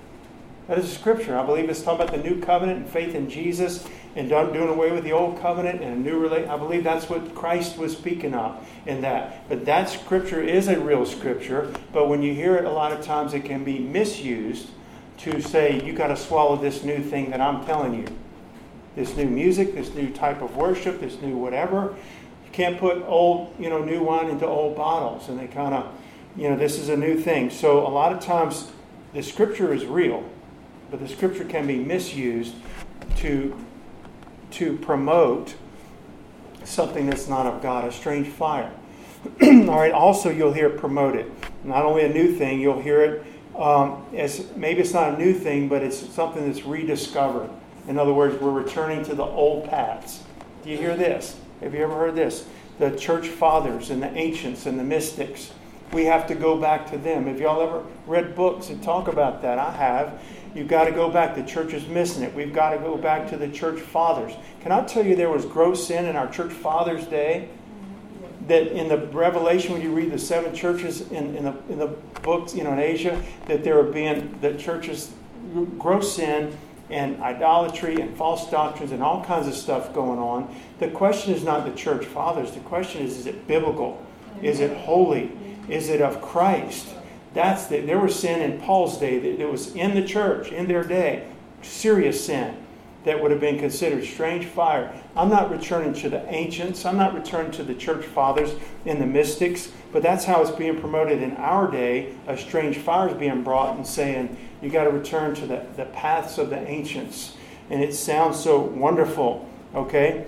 That is a scripture. I believe it's talking about the new covenant and faith in Jesus and doing away with the old covenant and a new relate. I believe that's what Christ was speaking of in that. But that scripture is a real scripture. But when you hear it, a lot of times it can be misused to say you got to swallow this new thing that I'm telling you. This new music, this new type of worship, this new whatever. You can't put old, you know, new wine into old bottles, and they kind of, you know, this is a new thing. So a lot of times, the scripture is real, but the scripture can be misused to to promote something that's not of God, a strange fire. All right. Also, you'll hear it promoted. Not only a new thing, you'll hear it um, as maybe it's not a new thing, but it's something that's rediscovered. In other words, we're returning to the old paths. Do you hear this? Have you ever heard this? The church fathers and the ancients and the mystics. We have to go back to them. Have y'all ever read books that talk about that? I have. You've got to go back. The church is missing it. We've got to go back to the church fathers. Can I tell you there was gross sin in our church fathers' day? that in the Revelation, when you read the seven churches in, in, the, in the books, you know, in Asia, that there are being the churches gross sin and idolatry and false doctrines and all kinds of stuff going on. The question is not the church fathers. The question is, is it biblical? Is it holy? Is it of Christ? That's the, there was sin in Paul's day. It was in the church, in their day, serious sin that would have been considered strange fire. I'm not returning to the ancients, I'm not returning to the church fathers and the mystics, but that's how it's being promoted in our day. A strange fire is being brought and saying, you got to return to the, the paths of the ancients. And it sounds so wonderful, okay?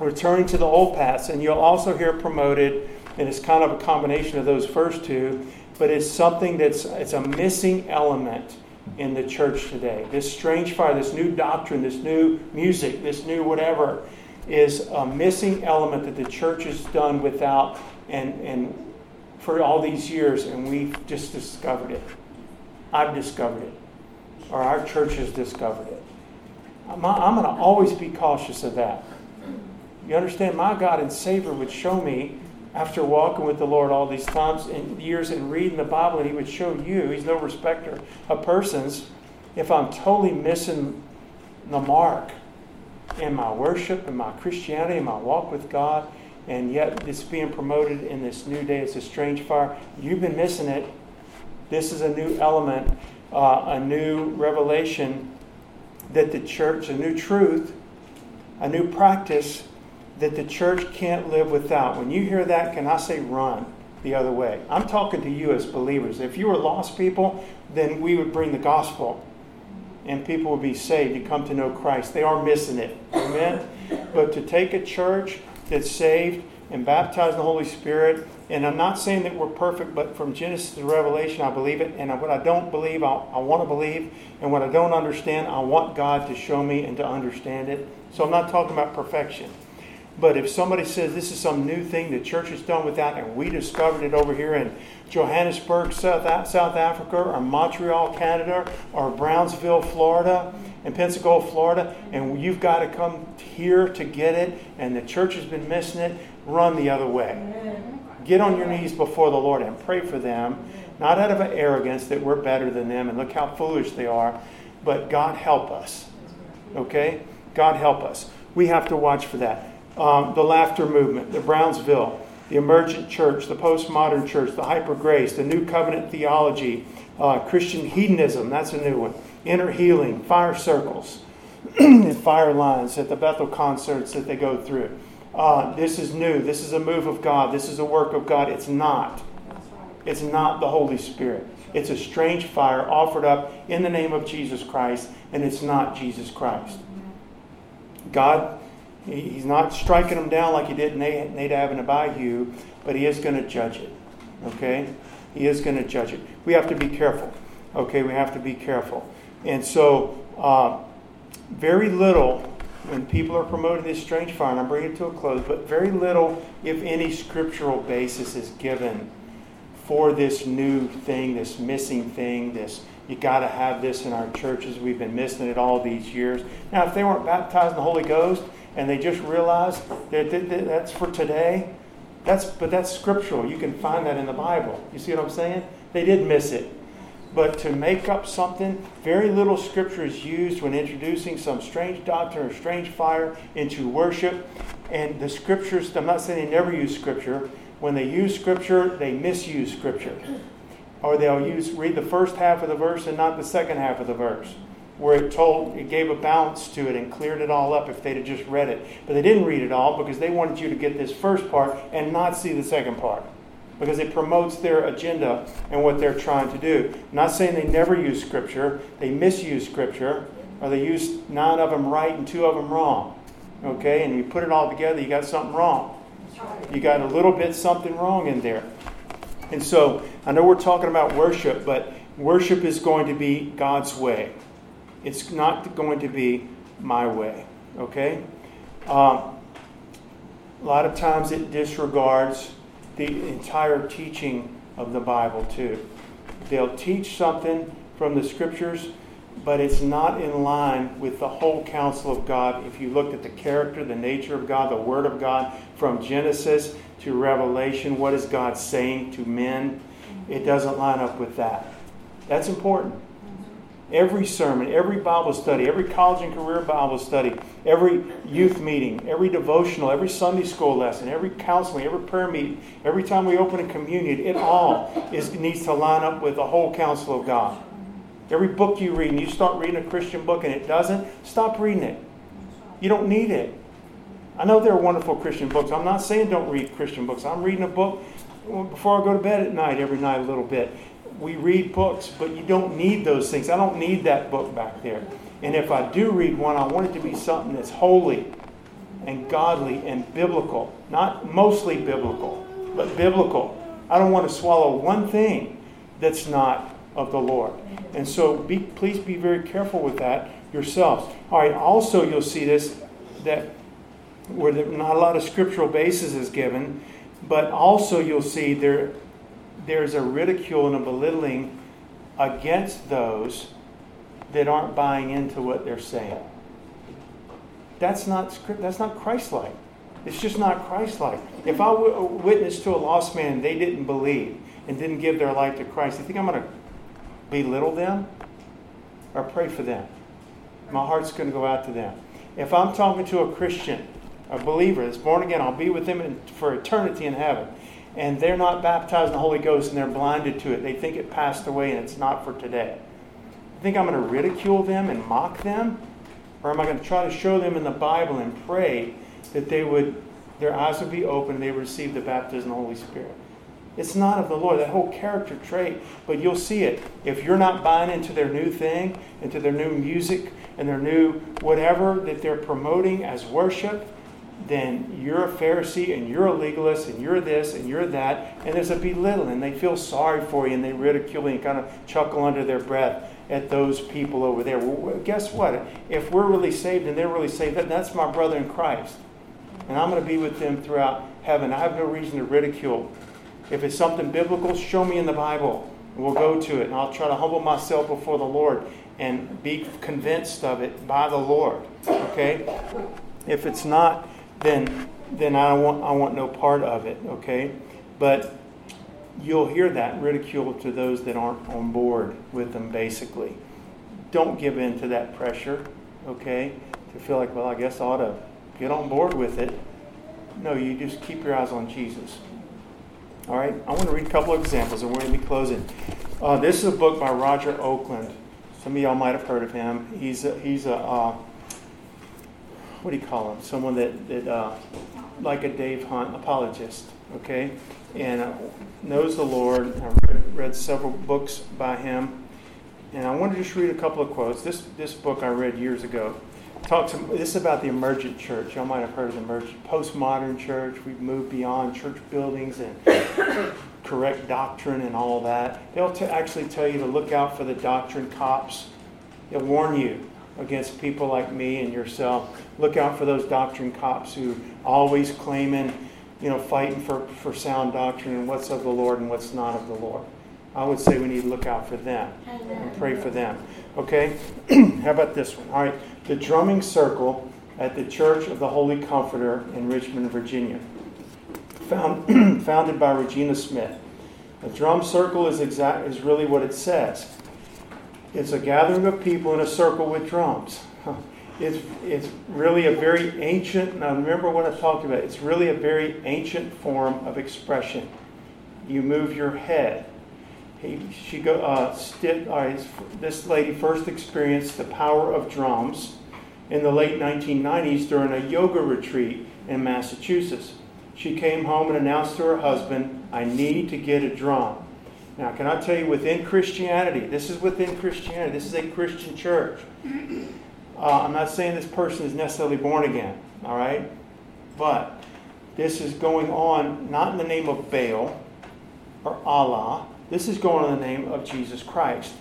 Returning to the old paths. And you'll also hear promoted, and it's kind of a combination of those first two, but it's something that's it's a missing element in the church today. This strange fire, this new doctrine, this new music, this new whatever is a missing element that the church has done without and, and for all these years, and we've just discovered it. I've discovered it, or our church has discovered it. I'm, I'm going to always be cautious of that. You understand? My God and Savior would show me after walking with the Lord all these times and years and reading the Bible, and He would show you, He's no respecter of persons, if I'm totally missing the mark in my worship and my Christianity and my walk with God, and yet it's being promoted in this new day. It's a strange fire. You've been missing it. This is a new element, uh, a new revelation that the church, a new truth, a new practice that the church can't live without. When you hear that, can I say run the other way? I'm talking to you as believers. If you were lost people, then we would bring the gospel and people would be saved to come to know Christ. They are missing it. Amen? but to take a church that's saved and baptized in the Holy Spirit, and I'm not saying that we're perfect, but from Genesis to Revelation, I believe it. And what I don't believe, I, I want to believe. And what I don't understand, I want God to show me and to understand it. So I'm not talking about perfection. But if somebody says this is some new thing the church has done without, and we discovered it over here in Johannesburg, South, South Africa, or Montreal, Canada, or Brownsville, Florida, and Pensacola, Florida, and you've got to come here to get it, and the church has been missing it, run the other way. Get on your knees before the Lord and pray for them, not out of an arrogance that we're better than them and look how foolish they are, but God help us. Okay? God help us. We have to watch for that um, the laughter movement, the Brownsville, the emergent church, the postmodern church, the hyper grace, the new covenant theology, uh, Christian hedonism, that's a new one, inner healing, fire circles, and fire lines at the Bethel concerts that they go through. Uh, this is new. This is a move of God. This is a work of God. It's not. It's not the Holy Spirit. It's a strange fire offered up in the name of Jesus Christ, and it's not Jesus Christ. God He's not striking them down like he did Nadab and Abihu, but he is going to judge it. Okay? He is going to judge it. We have to be careful. Okay? We have to be careful. And so, uh, very little, when people are promoting this strange fire, and I'm bringing it to a close, but very little, if any, scriptural basis is given for this new thing, this missing thing, this you got to have this in our churches. We've been missing it all these years. Now, if they weren't baptized in the Holy Ghost, and they just realize that that's for today. That's, but that's scriptural. You can find that in the Bible. You see what I'm saying? They did miss it. But to make up something, very little scripture is used when introducing some strange doctrine or strange fire into worship. And the scriptures, I'm not saying they never use scripture. When they use scripture, they misuse scripture. Or they'll use read the first half of the verse and not the second half of the verse where it told it gave a balance to it and cleared it all up if they'd have just read it. But they didn't read it all because they wanted you to get this first part and not see the second part. Because it promotes their agenda and what they're trying to do. I'm not saying they never use scripture, they misuse scripture, or they use nine of them right and two of them wrong. Okay, and you put it all together, you got something wrong. You got a little bit something wrong in there. And so I know we're talking about worship, but worship is going to be God's way. It's not going to be my way. Okay? Um, a lot of times it disregards the entire teaching of the Bible, too. They'll teach something from the scriptures, but it's not in line with the whole counsel of God. If you looked at the character, the nature of God, the Word of God, from Genesis to Revelation, what is God saying to men? It doesn't line up with that. That's important. Every sermon, every Bible study, every college and career Bible study, every youth meeting, every devotional, every Sunday school lesson, every counseling, every prayer meeting, every time we open a communion, it all is, needs to line up with the whole counsel of God. Every book you read, and you start reading a Christian book and it doesn't, stop reading it. You don't need it. I know there are wonderful Christian books. I'm not saying don't read Christian books. I'm reading a book before I go to bed at night, every night a little bit we read books, but you don't need those things. I don't need that book back there. And if I do read one, I want it to be something that's holy and godly and biblical. Not mostly biblical, but biblical. I don't want to swallow one thing that's not of the Lord. And so be, please be very careful with that yourselves. All right, also you'll see this that where not a lot of scriptural basis is given, but also you'll see there there's a ridicule and a belittling against those that aren't buying into what they're saying. That's not that's not Christ-like. It's just not Christ-like. If I w- witness to a lost man they didn't believe and didn't give their life to Christ, you think I'm going to belittle them or pray for them? My heart's going to go out to them. If I'm talking to a Christian, a believer that's born again, I'll be with them in, for eternity in heaven and they're not baptized in the Holy Ghost and they're blinded to it. They think it passed away and it's not for today. You think I'm going to ridicule them and mock them? Or am I going to try to show them in the Bible and pray that they would, their eyes would be open and they would receive the baptism of the Holy Spirit? It's not of the Lord, that whole character trait, but you'll see it. If you're not buying into their new thing, into their new music and their new whatever that they're promoting as worship, then you're a Pharisee and you're a legalist and you're this and you're that. And there's a belittling. And they feel sorry for you and they ridicule you and kind of chuckle under their breath at those people over there. Well, guess what? If we're really saved and they're really saved, that's my brother in Christ. And I'm going to be with them throughout heaven. I have no reason to ridicule. If it's something biblical, show me in the Bible. And we'll go to it. And I'll try to humble myself before the Lord and be convinced of it by the Lord. Okay? If it's not, then then I want I want no part of it. Okay, but you'll hear that ridicule to those that aren't on board with them. Basically, don't give in to that pressure. Okay, to feel like well, I guess I ought to get on board with it. No, you just keep your eyes on Jesus. All right, I want to read a couple of examples, and we're going to be closing. Uh, this is a book by Roger Oakland. Some of y'all might have heard of him. He's a, he's a uh, what do you call him? Someone that, that uh, like a Dave Hunt apologist, okay? And uh, knows the Lord. I read, read several books by him. And I want to just read a couple of quotes. This, this book I read years ago talks, this is about the emergent church. Y'all might have heard of the emergent postmodern church. We've moved beyond church buildings and correct doctrine and all that. They'll t- actually tell you to look out for the doctrine cops. They'll warn you against people like me and yourself. Look out for those doctrine cops who always claiming, you know, fighting for, for sound doctrine and what's of the Lord and what's not of the Lord. I would say we need to look out for them and pray for them. Okay? How about this one? All right. The drumming circle at the Church of the Holy Comforter in Richmond, Virginia. Found, founded by Regina Smith. A drum circle is exact is really what it says. It's a gathering of people in a circle with drums. It's, it's really a very ancient, now remember what I talked about, it's really a very ancient form of expression. You move your head. He, she go, uh, uh, this lady first experienced the power of drums in the late 1990s during a yoga retreat in Massachusetts. She came home and announced to her husband, I need to get a drum. Now, can I tell you, within Christianity, this is within Christianity, this is a Christian church. Uh, I'm not saying this person is necessarily born again, all right? But this is going on not in the name of Baal or Allah. This is going in the name of Jesus Christ.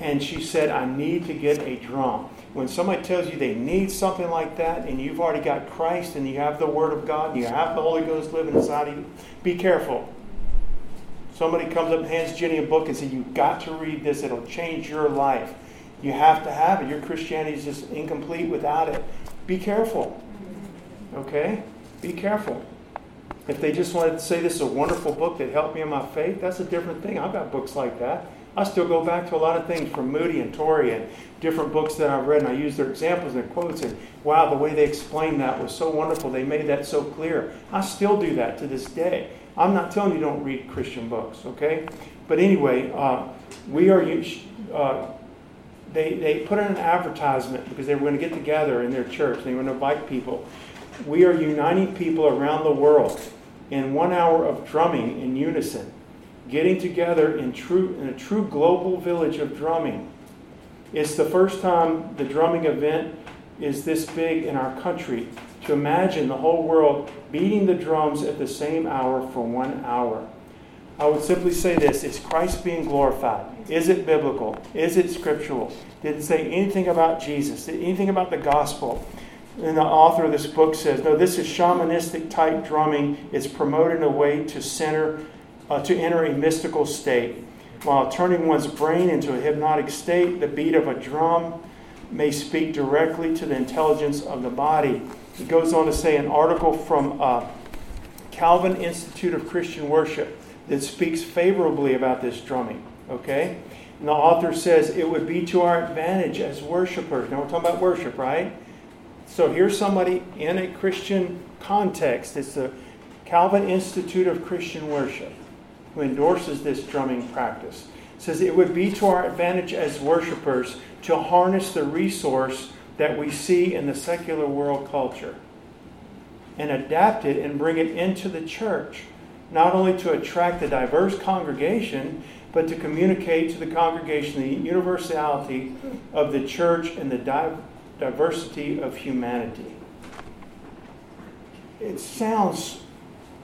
And she said, I need to get a drum. When somebody tells you they need something like that, and you've already got Christ and you have the Word of God and you have the Holy Ghost living inside of you, be careful. Somebody comes up and hands Jenny a book and says, You've got to read this, it'll change your life. You have to have it. Your Christianity is just incomplete without it. Be careful. Okay? Be careful. If they just wanted to say this is a wonderful book that helped me in my faith, that's a different thing. I've got books like that. I still go back to a lot of things from Moody and Torrey and different books that I've read, and I use their examples and quotes. And wow, the way they explained that was so wonderful. They made that so clear. I still do that to this day. I'm not telling you don't read Christian books, okay? But anyway, uh, we are uh, they, they put in an advertisement because they were going to get together in their church. They were going to invite people. We are uniting people around the world in one hour of drumming in unison, getting together in, true, in a true global village of drumming. It's the first time the drumming event is this big in our country. To imagine the whole world beating the drums at the same hour for one hour. I would simply say this is Christ being glorified? Is it biblical? Is it scriptural? Did it say anything about Jesus? Did anything about the gospel? And the author of this book says, no, this is shamanistic type drumming. It's promoting a way to center, uh, to enter a mystical state. While turning one's brain into a hypnotic state, the beat of a drum may speak directly to the intelligence of the body. He goes on to say an article from uh, Calvin Institute of Christian Worship that speaks favorably about this drumming. Okay? And the author says it would be to our advantage as worshipers. Now we're talking about worship, right? So here's somebody in a Christian context. It's the Calvin Institute of Christian Worship who endorses this drumming practice. Says it would be to our advantage as worshipers to harness the resource that we see in the secular world culture and adapt it and bring it into the church not only to attract a diverse congregation, but to communicate to the congregation the universality of the church and the di- diversity of humanity. It sounds,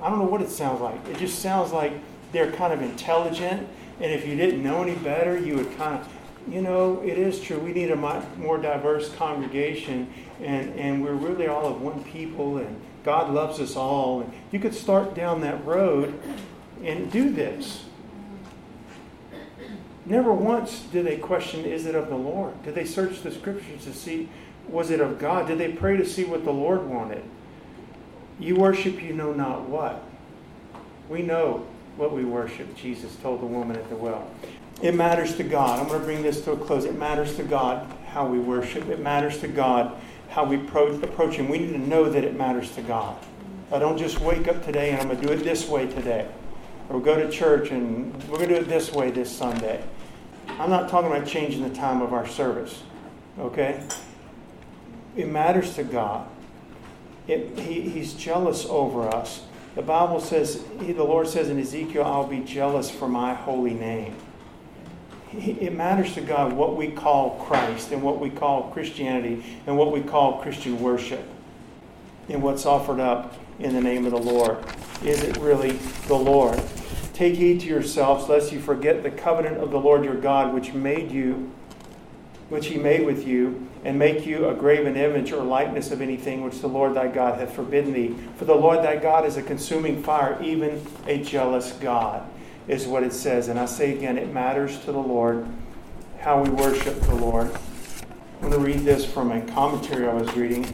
I don't know what it sounds like. It just sounds like they're kind of intelligent, and if you didn't know any better, you would kind of, you know, it is true. We need a more diverse congregation, and, and we're really all of one people, and God loves us all. And you could start down that road and do this. Never once did they question, is it of the Lord? Did they search the scriptures to see, was it of God? Did they pray to see what the Lord wanted? You worship you know not what. We know what we worship, Jesus told the woman at the well. It matters to God. I'm going to bring this to a close. It matters to God how we worship. It matters to God how we approach Him. We need to know that it matters to God. I don't just wake up today and I'm going to do it this way today. Or go to church and we're going to do it this way this Sunday. I'm not talking about changing the time of our service. Okay? It matters to God. It, he, he's jealous over us. The Bible says, the Lord says in Ezekiel, I'll be jealous for my holy name it matters to God what we call Christ and what we call Christianity and what we call Christian worship and what's offered up in the name of the Lord. Is it really the Lord? Take heed to yourselves, lest you forget the covenant of the Lord your God, which made you, which he made with you, and make you a graven image or likeness of anything which the Lord thy God hath forbidden thee. For the Lord thy God is a consuming fire, even a jealous God is what it says. And I say again, it matters to the Lord how we worship the Lord. I'm going to read this from a commentary I was reading.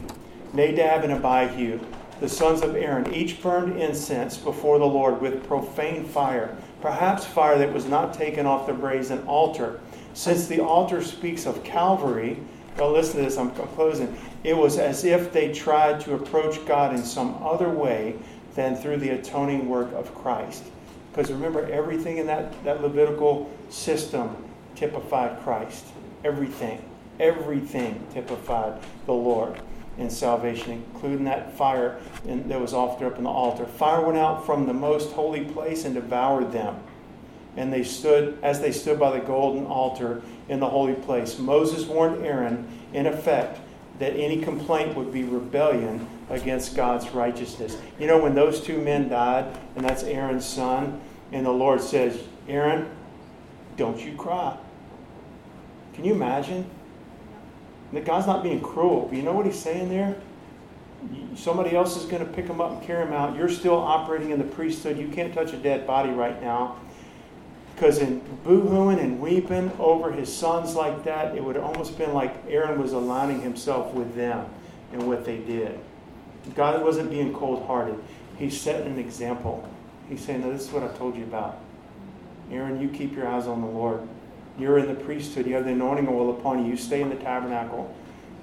Nadab and Abihu, the sons of Aaron, each burned incense before the Lord with profane fire, perhaps fire that was not taken off the brazen altar. Since the altar speaks of Calvary, well, listen to this, I'm, closing. It was as if they tried to approach God in some other way than through the atoning work of Christ. Because remember, everything in that, that Levitical system typified Christ. Everything. Everything typified the Lord in salvation, including that fire that was offered up in the altar. Fire went out from the most holy place and devoured them. And they stood, as they stood by the golden altar in the holy place. Moses warned Aaron, in effect, that any complaint would be rebellion against God's righteousness. You know, when those two men died, and that's Aaron's son, and the Lord says, Aaron, don't you cry. Can you imagine? That God's not being cruel. But you know what he's saying there? Somebody else is going to pick him up and carry him out. You're still operating in the priesthood. You can't touch a dead body right now. Because in boohooing and weeping over his sons like that, it would almost been like Aaron was aligning himself with them and what they did. God wasn't being cold hearted. He's setting an example. He's saying, no, This is what I told you about. Aaron, you keep your eyes on the Lord. You're in the priesthood. You have the anointing oil upon you. You stay in the tabernacle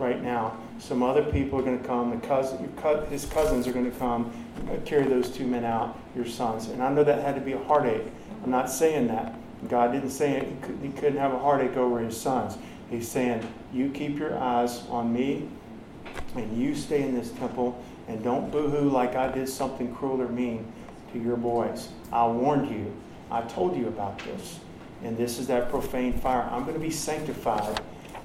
right now. Some other people are going to come. The cousin, his cousins are going to come uh, carry those two men out, your sons. And I know that had to be a heartache. I'm not saying that. God didn't say it. He couldn't have a heartache over his sons. He's saying, You keep your eyes on me, and you stay in this temple, and don't boohoo like I did something cruel or mean to your boys. I warned you. I told you about this and this is that profane fire. I'm going to be sanctified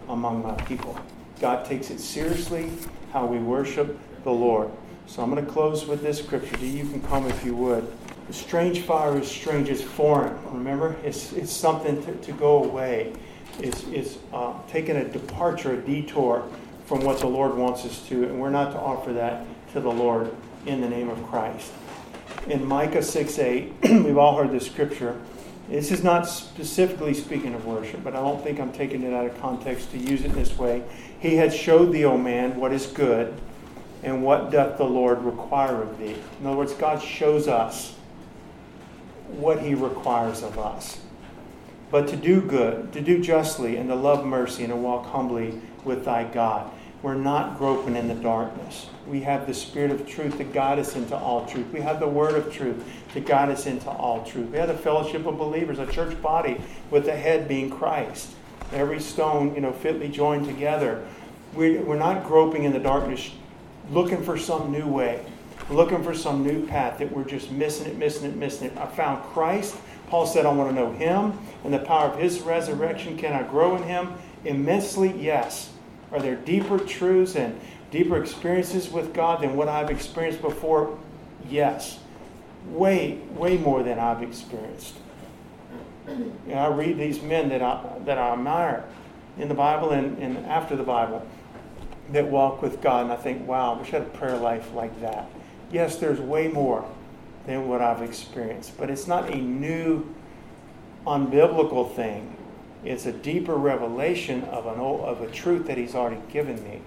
among my people. God takes it seriously how we worship the Lord. So I'm going to close with this scripture. You can come if you would. The strange fire is strange, it's foreign. Remember? It's, it's something to, to go away. It's, it's uh, taking a departure, a detour from what the Lord wants us to, and we're not to offer that to the Lord in the name of Christ. In Micah 6 8, we've all heard this scripture. This is not specifically speaking of worship, but I don't think I'm taking it out of context to use it this way. He had showed thee, O man, what is good, and what doth the Lord require of thee. In other words, God shows us what he requires of us. But to do good, to do justly, and to love mercy, and to walk humbly with thy God. We're not groping in the darkness. We have the Spirit of truth to guide us into all truth. We have the Word of truth to guide us into all truth. We have the fellowship of believers, a church body with the head being Christ. Every stone, you know, fitly joined together. We, we're not groping in the darkness looking for some new way, looking for some new path that we're just missing it, missing it, missing it. I found Christ. Paul said, I want to know Him and the power of His resurrection. Can I grow in Him? Immensely, yes. Are there deeper truths and deeper experiences with God than what I've experienced before? Yes. Way, way more than I've experienced. You know, I read these men that I, that I admire in the Bible and, and after the Bible that walk with God, and I think, wow, I wish I had a prayer life like that. Yes, there's way more than what I've experienced, but it's not a new, unbiblical thing. It's a deeper revelation of, an old, of a truth that He's already given me.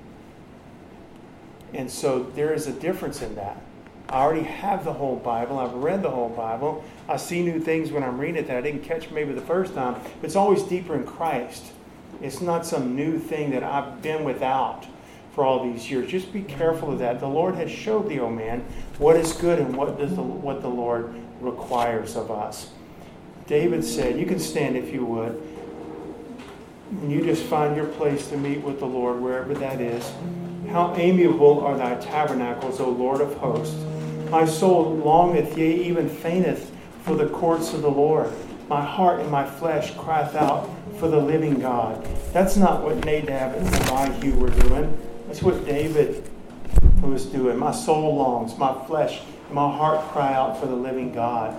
And so there is a difference in that. I already have the whole Bible. I've read the whole Bible. I see new things when I'm reading it that I didn't catch maybe the first time. But it's always deeper in Christ. It's not some new thing that I've been without for all these years. Just be careful of that. The Lord has showed thee, O oh man, what is good and what does the, what the Lord requires of us. David said, you can stand if you would and you just find your place to meet with the Lord wherever that is. How amiable are thy tabernacles, O Lord of hosts. My soul longeth, yea, even fainteth for the courts of the Lord. My heart and my flesh crieth out for the living God. That's not what Nadab and Abihu were doing. That's what David was doing. My soul longs, my flesh, my heart cry out for the living God.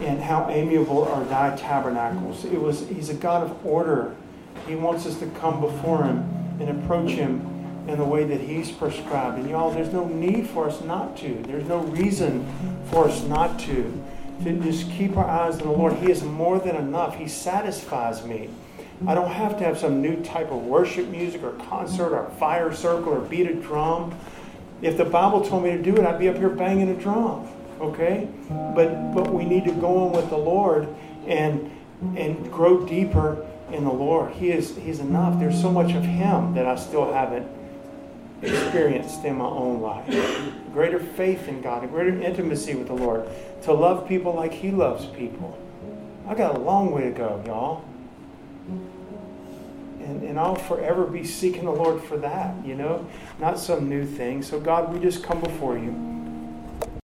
And how amiable are thy tabernacles. It was he's a God of order. He wants us to come before him and approach him in the way that he's prescribed. And y'all, there's no need for us not to. There's no reason for us not to. To just keep our eyes on the Lord. He is more than enough. He satisfies me. I don't have to have some new type of worship music or concert or fire circle or beat a drum. If the Bible told me to do it, I'd be up here banging a drum. Okay? But but we need to go on with the Lord and and grow deeper in the Lord. He is He's enough. There's so much of Him that I still haven't experienced in my own life. Greater faith in God, a greater intimacy with the Lord, to love people like He loves people. I got a long way to go, y'all. And, and I'll forever be seeking the Lord for that, you know, not some new thing. So, God, we just come before you.